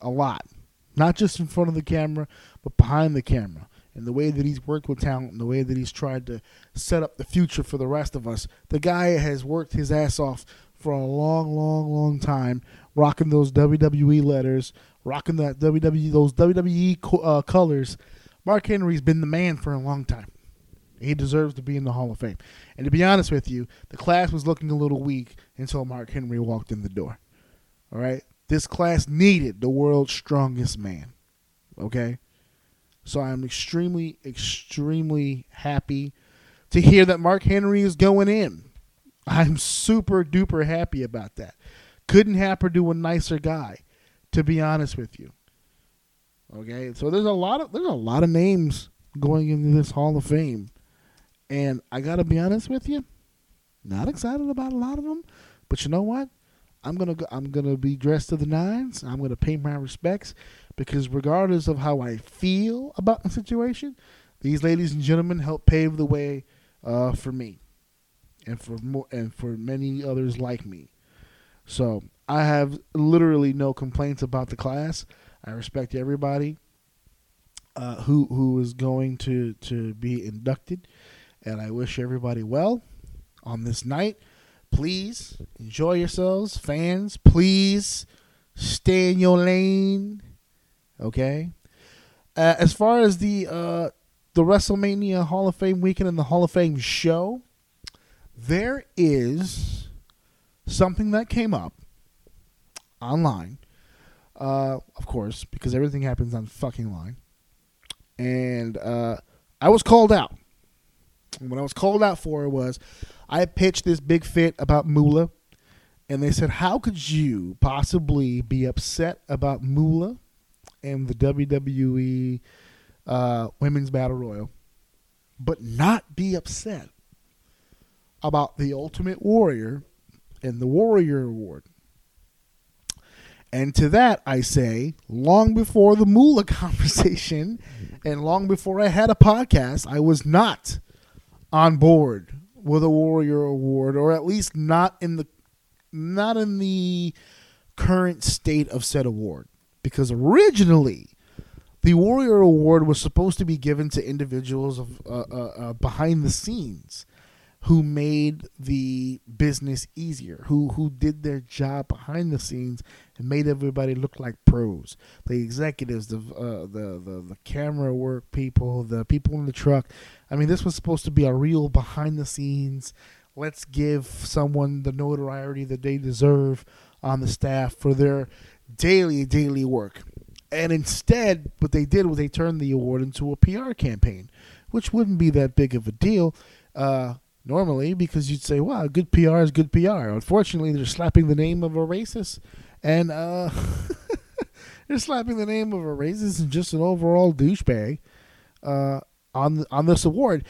A lot. Not just in front of the camera, but behind the camera. And the way that he's worked with talent and the way that he's tried to set up the future for the rest of us. The guy has worked his ass off for a long, long, long time, rocking those WWE letters, rocking that WWE those WWE co- uh, colors. Mark Henry's been the man for a long time. He deserves to be in the Hall of Fame. And to be honest with you, the class was looking a little weak until Mark Henry walked in the door. All right? This class needed the world's strongest man. Okay? So I'm extremely, extremely happy to hear that Mark Henry is going in. I'm super duper happy about that. Couldn't happen to a nicer guy, to be honest with you. Okay, so there's a lot of there's a lot of names going into this Hall of Fame, and I gotta be honest with you, not excited about a lot of them. But you know what? I'm gonna go, I'm gonna be dressed to the nines. I'm gonna pay my respects because regardless of how I feel about the situation, these ladies and gentlemen helped pave the way uh, for me and for more and for many others like me. So I have literally no complaints about the class. I respect everybody uh, who who is going to to be inducted, and I wish everybody well on this night. Please enjoy yourselves, fans. Please stay in your lane. Okay. Uh, as far as the uh, the WrestleMania Hall of Fame weekend and the Hall of Fame show, there is something that came up online, uh, of course, because everything happens on fucking line. And uh, I was called out. And what I was called out for was I pitched this big fit about Moolah, and they said, How could you possibly be upset about Moolah and the WWE uh, Women's Battle Royal, but not be upset about the Ultimate Warrior and the Warrior Award. And to that, I say, long before the Moolah conversation and long before I had a podcast, I was not on board with a Warrior Award, or at least not in the not in the current state of said award. Because originally, the Warrior Award was supposed to be given to individuals of uh, uh, uh, behind the scenes who made the business easier, who who did their job behind the scenes and made everybody look like pros. The executives, the uh, the, the the camera work people, the people in the truck. I mean, this was supposed to be a real behind the scenes. Let's give someone the notoriety that they deserve on the staff for their daily daily work. And instead, what they did was they turned the award into a PR campaign, which wouldn't be that big of a deal. Uh, normally because you'd say, "Wow, good PR is good PR." Unfortunately, they're slapping the name of a racist, and uh, they're slapping the name of a racist and just an overall douchebag uh, on on this award.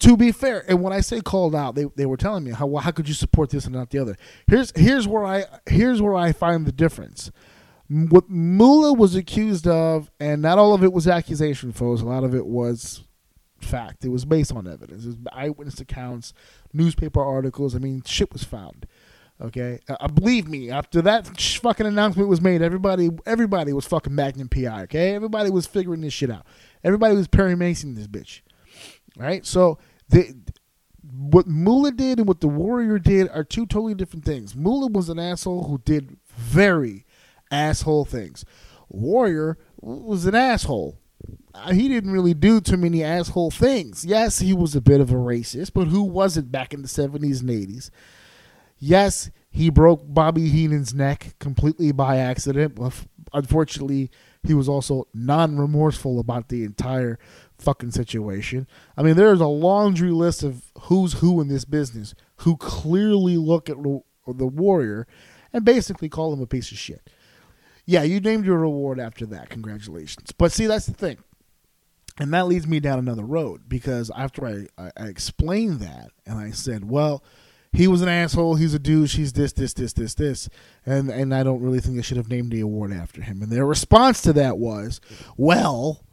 To be fair, and when I say called out, they, they were telling me how well, how could you support this and not the other. Here's here's where I here's where I find the difference. What Moolah was accused of, and not all of it was accusation, folks. A lot of it was fact. It was based on evidence. It was eyewitness accounts, newspaper articles. I mean, shit was found. Okay, uh, believe me. After that sh- fucking announcement was made, everybody, everybody was fucking Magnum PI. Okay, everybody was figuring this shit out. Everybody was Perry Mason this bitch. Right. So the what Moolah did and what the Warrior did are two totally different things. Moolah was an asshole who did very asshole things. Warrior was an asshole uh, he didn't really do too many asshole things. Yes, he was a bit of a racist, but who wasn't back in the 70s and 80s? Yes, he broke Bobby Heenan's neck completely by accident. Unfortunately, he was also non remorseful about the entire fucking situation. I mean, there's a laundry list of who's who in this business who clearly look at the Warrior and basically call him a piece of shit. Yeah, you named your reward after that. Congratulations. But see, that's the thing. And that leads me down another road because after I, I explained that and I said, well, he was an asshole, he's a douche, he's this, this, this, this, this, and and I don't really think they should have named the award after him. And their response to that was, well,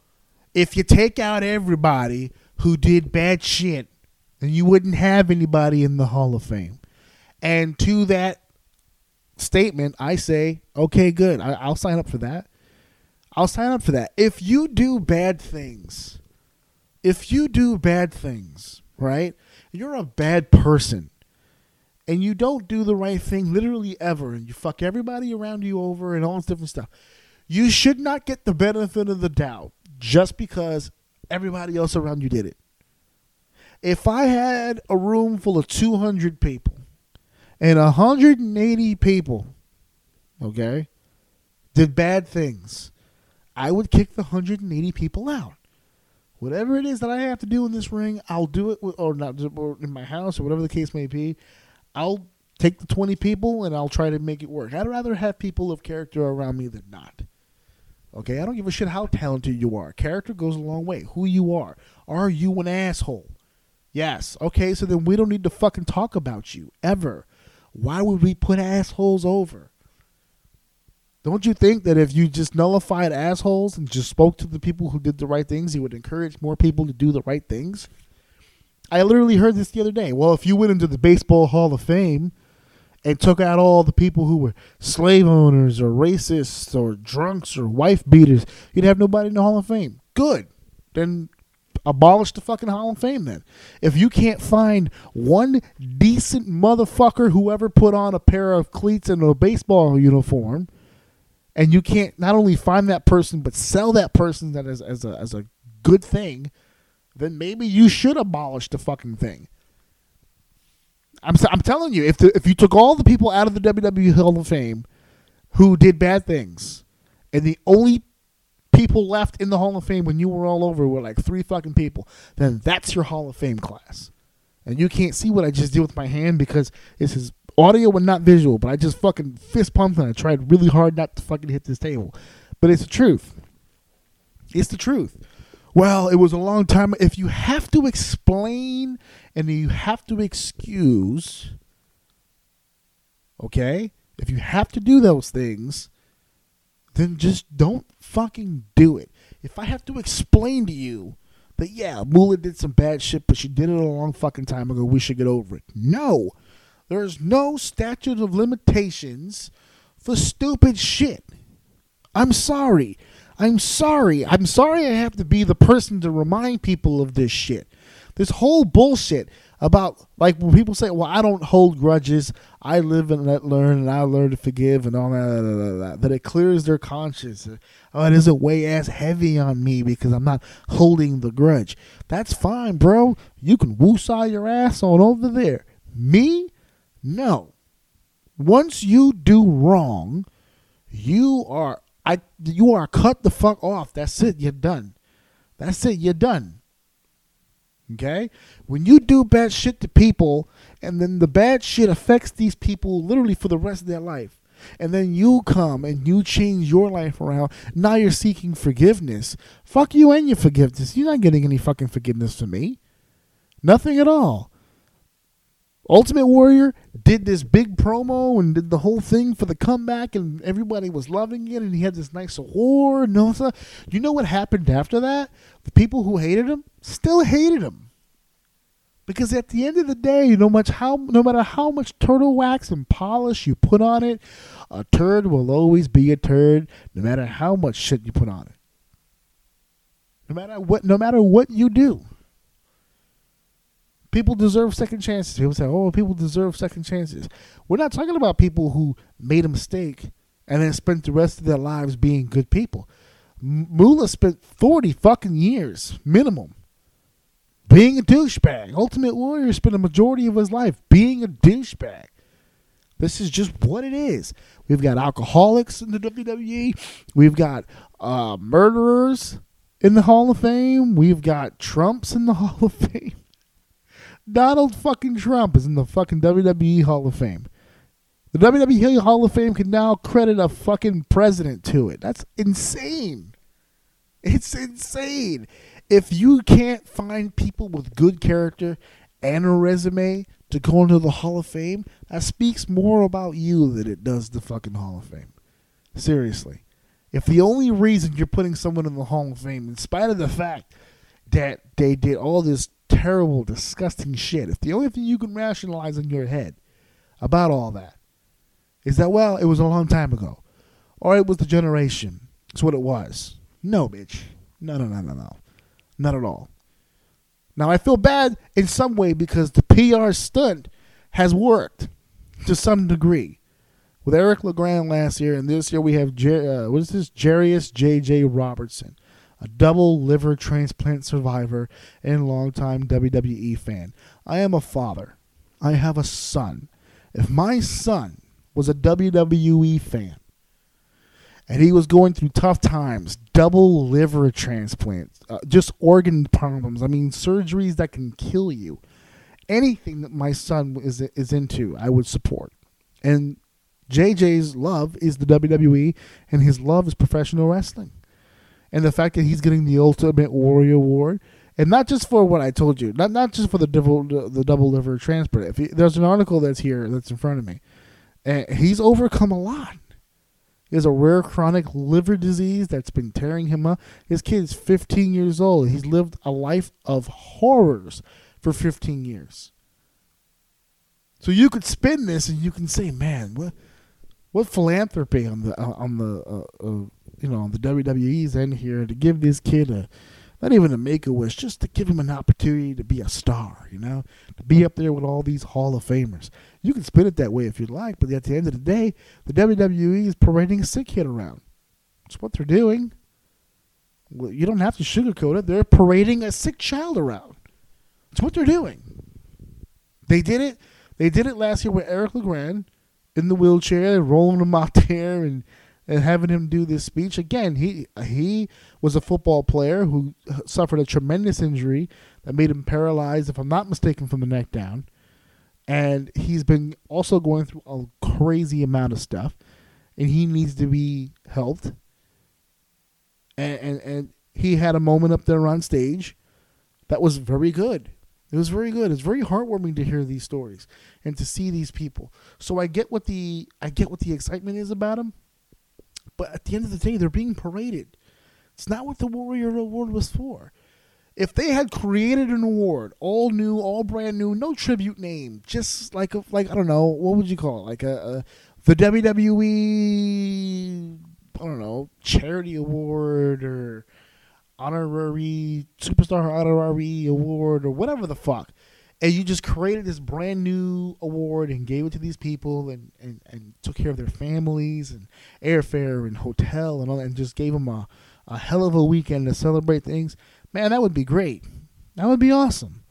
if you take out everybody who did bad shit, then you wouldn't have anybody in the Hall of Fame. And to that statement, I say, okay, good. I, I'll sign up for that. I'll sign up for that. If you do bad things, if you do bad things, right? You're a bad person and you don't do the right thing literally ever and you fuck everybody around you over and all this different stuff. You should not get the benefit of the doubt just because everybody else around you did it. If I had a room full of 200 people and 180 people, okay, did bad things, I would kick the 180 people out. Whatever it is that I have to do in this ring, I'll do it, with, or not, or in my house, or whatever the case may be. I'll take the 20 people and I'll try to make it work. I'd rather have people of character around me than not. Okay, I don't give a shit how talented you are. Character goes a long way. Who you are. Are you an asshole? Yes. Okay, so then we don't need to fucking talk about you ever. Why would we put assholes over? Don't you think that if you just nullified assholes and just spoke to the people who did the right things, you would encourage more people to do the right things? I literally heard this the other day. Well, if you went into the Baseball Hall of Fame and took out all the people who were slave owners or racists or drunks or wife beaters, you'd have nobody in the Hall of Fame. Good. Then abolish the fucking Hall of Fame then. If you can't find one decent motherfucker who ever put on a pair of cleats and a baseball uniform, and you can't not only find that person but sell that person that as, as a as a good thing, then maybe you should abolish the fucking thing. I'm I'm telling you, if the, if you took all the people out of the WWE Hall of Fame who did bad things, and the only people left in the Hall of Fame when you were all over were like three fucking people, then that's your Hall of Fame class. And you can't see what I just did with my hand because this is audio and not visual, but I just fucking fist pumped and I tried really hard not to fucking hit this table. But it's the truth. It's the truth. Well, it was a long time. If you have to explain and you have to excuse, okay? If you have to do those things, then just don't fucking do it. If I have to explain to you that, yeah, Moolah did some bad shit, but she did it a long fucking time ago, we should get over it. No. There's no statute of limitations for stupid shit. I'm sorry. I'm sorry. I'm sorry I have to be the person to remind people of this shit. This whole bullshit about like when people say, "Well, I don't hold grudges. I live and let learn, and I learn to forgive, and all that." That, it clears their conscience. Oh, it doesn't way as heavy on me because I'm not holding the grudge. That's fine, bro. You can woosah your ass on over there. Me, no. Once you do wrong, you are I you are cut the fuck off. That's it. You're done. That's it. You're done. Okay? When you do bad shit to people and then the bad shit affects these people literally for the rest of their life. And then you come and you change your life around. Now you're seeking forgiveness. Fuck you and your forgiveness. You're not getting any fucking forgiveness from me. Nothing at all. Ultimate Warrior did this big promo and did the whole thing for the comeback, and everybody was loving it, and he had this nice award. No, you know what happened after that? The people who hated him still hated him because at the end of the day, no much how no matter how much turtle wax and polish you put on it, a turd will always be a turd, no matter how much shit you put on it. No matter what, no matter what you do people deserve second chances. People say, "Oh, people deserve second chances." We're not talking about people who made a mistake and then spent the rest of their lives being good people. Moolah spent forty fucking years minimum being a douchebag. Ultimate Warrior spent a majority of his life being a douchebag. This is just what it is. We've got alcoholics in the WWE. We've got uh, murderers in the Hall of Fame. We've got Trump's in the Hall of Fame. Donald fucking Trump is in the fucking WWE Hall of Fame. The WWE Hall of Fame can now credit a fucking president to it. That's insane. It's insane. If you can't find people with good character and a resume to go into the Hall of Fame, that speaks more about you than it does the fucking Hall of Fame. Seriously. If the only reason you're putting someone in the Hall of Fame, in spite of the fact that they did all this terrible, disgusting shit, if the only thing you can rationalize in your head about all that is that, well, it was a long time ago, or it was the generation, it's what it was. No, bitch. No, no, no, no, no. Not at all. Now, I feel bad in some way because the PR stunt has worked to some degree. With Eric LeGrand last year, and this year we have, Jer- uh, what is this? Jarrius J.J. Robertson, a double liver transplant survivor and longtime WWE fan. I am a father. I have a son. If my son was a WWE fan, and he was going through tough times, double liver transplants, uh, just organ problems. I mean, surgeries that can kill you. Anything that my son is is into, I would support. And JJ's love is the WWE, and his love is professional wrestling. And the fact that he's getting the Ultimate Warrior Award, and not just for what I told you, not not just for the double the double liver transplant. If he, there's an article that's here that's in front of me, and he's overcome a lot. He has a rare chronic liver disease that's been tearing him up. His kid is 15 years old. He's lived a life of horrors for 15 years. So you could spin this and you can say, man, what what philanthropy on the uh, on the uh, uh, you know the WWE's in here to give this kid a not even a make a wish, just to give him an opportunity to be a star, you know, to be up there with all these Hall of Famers. You can spin it that way if you'd like, but at the end of the day, the WWE is parading a sick kid around. That's what they're doing. Well, you don't have to sugarcoat it. They're parading a sick child around. That's what they're doing. They did it. They did it last year with Eric LeGrand in the wheelchair, rolling him out there and and having him do this speech again. He he was a football player who suffered a tremendous injury that made him paralyzed, if I'm not mistaken, from the neck down. And he's been also going through a crazy amount of stuff, and he needs to be helped. And and, and he had a moment up there on stage that was very good. It was very good. It's very heartwarming to hear these stories and to see these people. So I get what the I get what the excitement is about him, but at the end of the day, they're being paraded. It's not what the Warrior Award was for. If they had created an award, all new, all brand new, no tribute name, just like a like I don't know, what would you call it? Like a, a the WWE I don't know, charity award or honorary superstar honorary award or whatever the fuck and you just created this brand new award and gave it to these people and, and, and took care of their families and airfare and hotel and all that and just gave them a, a hell of a weekend to celebrate things. Man that would be great. That would be awesome.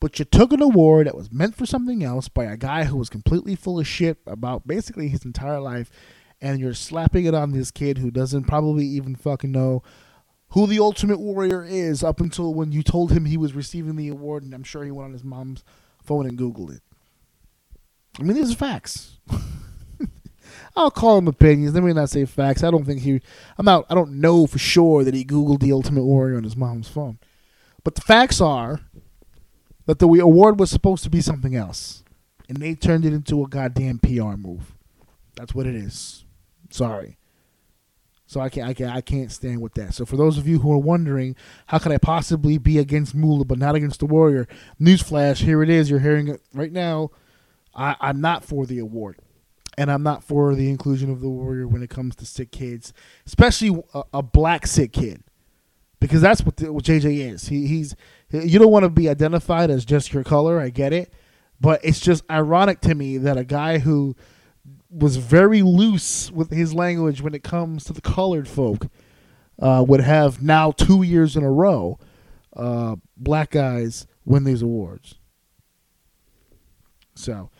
But you took an award that was meant for something else by a guy who was completely full of shit about basically his entire life and you're slapping it on this kid who doesn't probably even fucking know who the Ultimate Warrior is up until when you told him he was receiving the award, and I'm sure he went on his mom's phone and Googled it. I mean, these are facts. I'll call them opinions. Let me not say facts. I don't think he. I'm not. I don't know for sure that he Googled the Ultimate Warrior on his mom's phone. But the facts are that the award was supposed to be something else, and they turned it into a goddamn PR move. That's what it is. Sorry. So I can't, I can't, I can't stand with that. So for those of you who are wondering, how could I possibly be against Moolah but not against the Warrior? Newsflash, here it is. You're hearing it right now. I, I'm not for the award, and I'm not for the inclusion of the Warrior when it comes to sick kids, especially a, a black sick kid, because that's what, the, what JJ is. He, he's you don't want to be identified as just your color. I get it, but it's just ironic to me that a guy who was very loose with his language when it comes to the colored folk. Uh, would have now two years in a row uh, black guys win these awards. So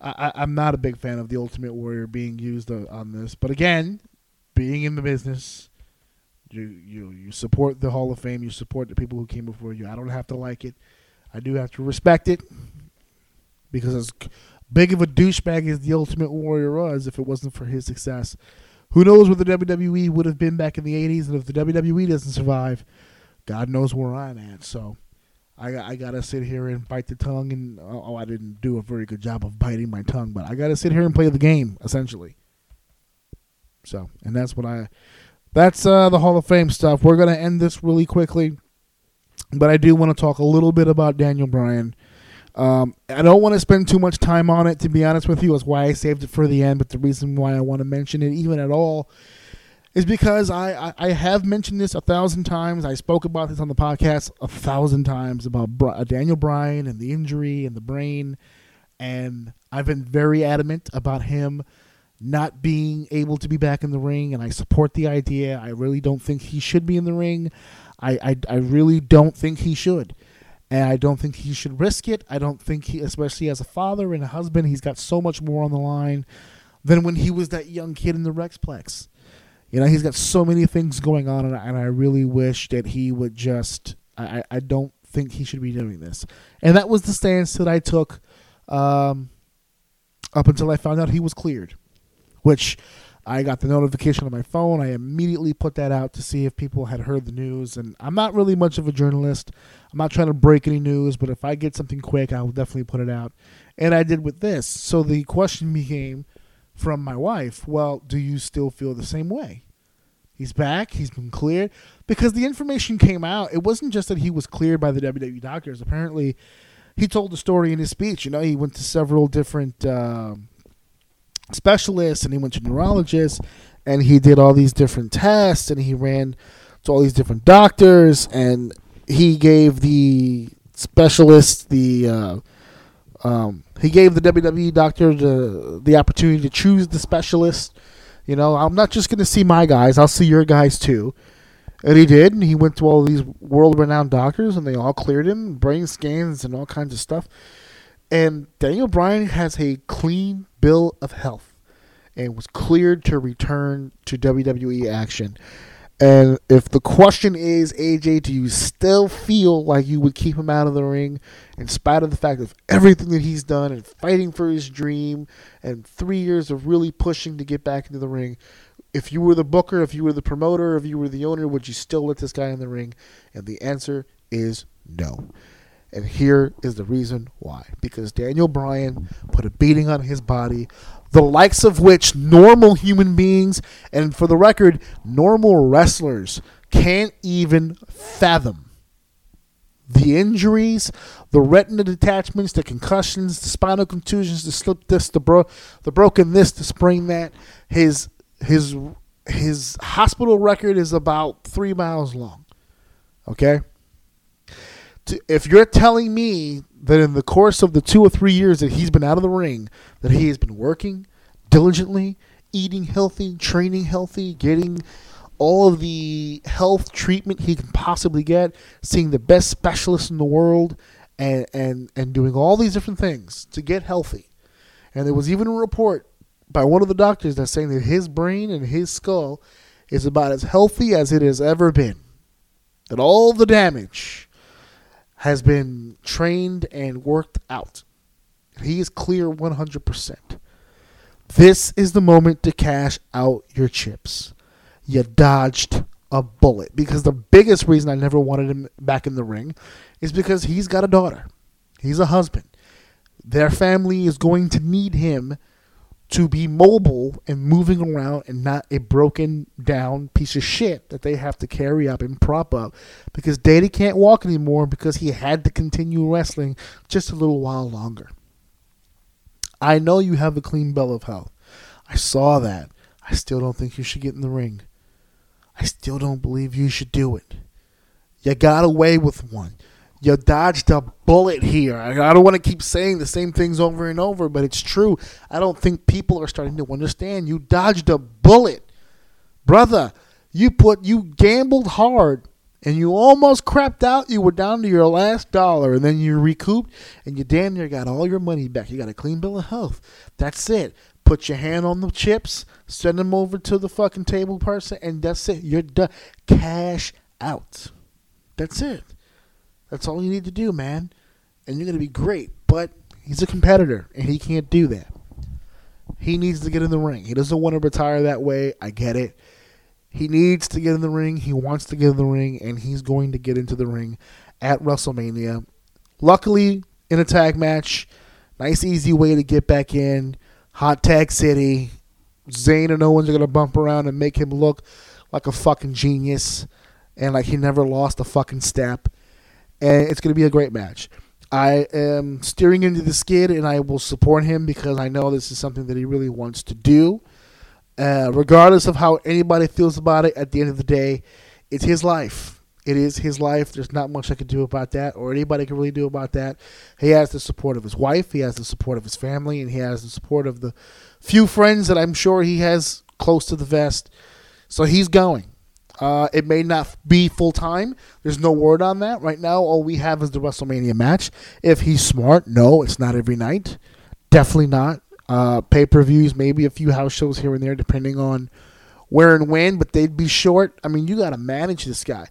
I, am not a big fan of the Ultimate Warrior being used on this. But again, being in the business, You you you support the Hall of Fame. You support the people who came before you. I don't have to like it. I do have to respect it because as big of a douchebag as the Ultimate Warrior was, if it wasn't for his success, who knows where the WWE would have been back in the '80s? And if the WWE doesn't survive, God knows where I'm at. So. I, I gotta sit here and bite the tongue, and oh, I didn't do a very good job of biting my tongue, but I gotta sit here and play the game essentially. So, and that's what I, that's uh, the Hall of Fame stuff. We're gonna end this really quickly, but I do want to talk a little bit about Daniel Bryan. Um, I don't want to spend too much time on it, to be honest with you. That's why I saved it for the end. But the reason why I want to mention it, even at all, is because I, I, I have mentioned this a thousand times. I spoke about this on the podcast a thousand times about Bri- uh, Daniel Bryan and the injury and the brain. And I've been very adamant about him not being able to be back in the ring. And I support the idea. I really don't think he should be in the ring. I, I, I really don't think he should. And I don't think he should risk it. I don't think he, especially as a father and a husband, he's got so much more on the line than when he was that young kid in the Rexplex. You know, he's got so many things going on, and I, and I really wish that he would just. I, I don't think he should be doing this. And that was the stance that I took um, up until I found out he was cleared, which I got the notification on my phone. I immediately put that out to see if people had heard the news. And I'm not really much of a journalist. I'm not trying to break any news, but if I get something quick, I will definitely put it out. And I did with this. So the question became from my wife, well, do you still feel the same way? He's back. He's been cleared because the information came out. It wasn't just that he was cleared by the WWE doctors. Apparently, he told the story in his speech. You know, he went to several different uh, specialists and he went to neurologists and he did all these different tests and he ran to all these different doctors and he gave the specialists the uh, um, he gave the WWE doctor the the opportunity to choose the specialist. You know, I'm not just going to see my guys; I'll see your guys too. And he did, and he went to all these world-renowned doctors, and they all cleared him, brain scans and all kinds of stuff. And Daniel Bryan has a clean bill of health, and was cleared to return to WWE action. And if the question is, AJ, do you still feel like you would keep him out of the ring in spite of the fact of everything that he's done and fighting for his dream and three years of really pushing to get back into the ring? If you were the booker, if you were the promoter, if you were the owner, would you still let this guy in the ring? And the answer is no. And here is the reason why. Because Daniel Bryan put a beating on his body, the likes of which normal human beings, and for the record, normal wrestlers can't even fathom. The injuries, the retina detachments, the concussions, the spinal contusions, the slip this, the bro, the broken this, the sprain that. His his his hospital record is about three miles long. Okay if you're telling me that in the course of the two or three years that he's been out of the ring, that he has been working diligently, eating healthy, training healthy, getting all of the health treatment he can possibly get, seeing the best specialists in the world, and and and doing all these different things to get healthy. And there was even a report by one of the doctors that's saying that his brain and his skull is about as healthy as it has ever been. That all the damage has been trained and worked out. He is clear 100%. This is the moment to cash out your chips. You dodged a bullet because the biggest reason I never wanted him back in the ring is because he's got a daughter. He's a husband. Their family is going to need him to be mobile and moving around and not a broken down piece of shit that they have to carry up and prop up because Daddy can't walk anymore because he had to continue wrestling just a little while longer. I know you have a clean bill of health. I saw that. I still don't think you should get in the ring. I still don't believe you should do it. You got away with one you dodged a bullet here. I don't want to keep saying the same things over and over, but it's true. I don't think people are starting to understand. You dodged a bullet, brother. You put you gambled hard and you almost crapped out. You were down to your last dollar, and then you recouped, and you damn near got all your money back. You got a clean bill of health. That's it. Put your hand on the chips. Send them over to the fucking table person, and that's it. You're done. Cash out. That's it. That's all you need to do, man. And you're gonna be great. But he's a competitor, and he can't do that. He needs to get in the ring. He doesn't want to retire that way. I get it. He needs to get in the ring. He wants to get in the ring, and he's going to get into the ring at WrestleMania. Luckily, in a tag match, nice, easy way to get back in. Hot Tag City. Zayn and Owens are going to bump around and make him look like a fucking genius and like he never lost a fucking step. And it's going to be a great match. I am steering into the skid and I will support him because I know this is something that he really wants to do. Uh, regardless of how anybody feels about it, at the end of the day, it's his life. It is his life. There's not much I can do about that, or anybody can really do about that. He has the support of his wife, he has the support of his family, and he has the support of the few friends that I'm sure he has close to the vest. So he's going. Uh, it may not be full time. There's no word on that right now. All we have is the WrestleMania match. If he's smart, no, it's not every night. Definitely not. Uh, Pay per views, maybe a few house shows here and there, depending on where and when, but they'd be short. I mean, you got to manage this guy.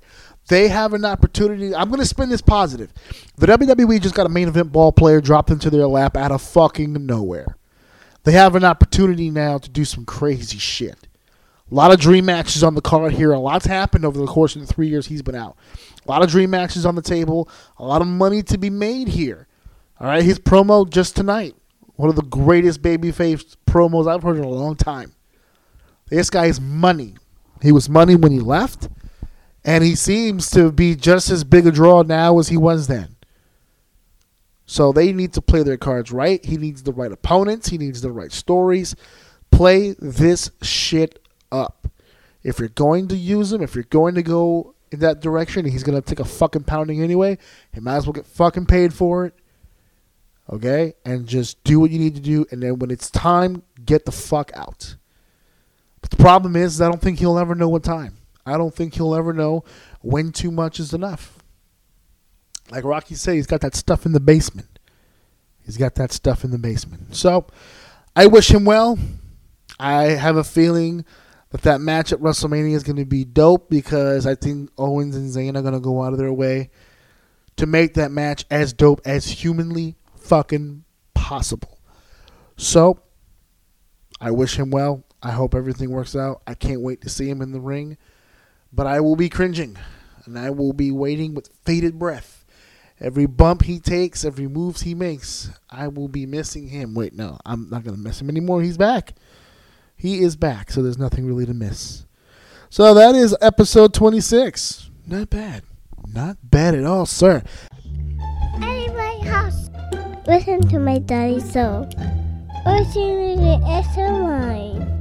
They have an opportunity. I'm going to spin this positive. The WWE just got a main event ball player dropped into their lap out of fucking nowhere. They have an opportunity now to do some crazy shit. A lot of dream matches on the card here. A lot's happened over the course of the three years he's been out. A lot of dream matches on the table. A lot of money to be made here. All right, his promo just tonight. One of the greatest babyface promos I've heard in a long time. This guy's money. He was money when he left, and he seems to be just as big a draw now as he was then. So they need to play their cards right. He needs the right opponents. He needs the right stories. Play this shit up. If you're going to use him, if you're going to go in that direction, he's going to take a fucking pounding anyway. He might as well get fucking paid for it. Okay? And just do what you need to do. And then when it's time, get the fuck out. But the problem is, I don't think he'll ever know what time. I don't think he'll ever know when too much is enough. Like Rocky said, he's got that stuff in the basement. He's got that stuff in the basement. So I wish him well. I have a feeling that that match at WrestleMania is going to be dope because I think Owens and Zayn are going to go out of their way to make that match as dope as humanly fucking possible. So I wish him well. I hope everything works out. I can't wait to see him in the ring. But I will be cringing and I will be waiting with faded breath. Every bump he takes, every moves he makes, I will be missing him. Wait, no, I'm not going to miss him anymore. He's back. He is back, so there's nothing really to miss. So that is episode 26. Not bad. Not bad at all, sir. At my house. Listen to my daddy so. Or me the extra line.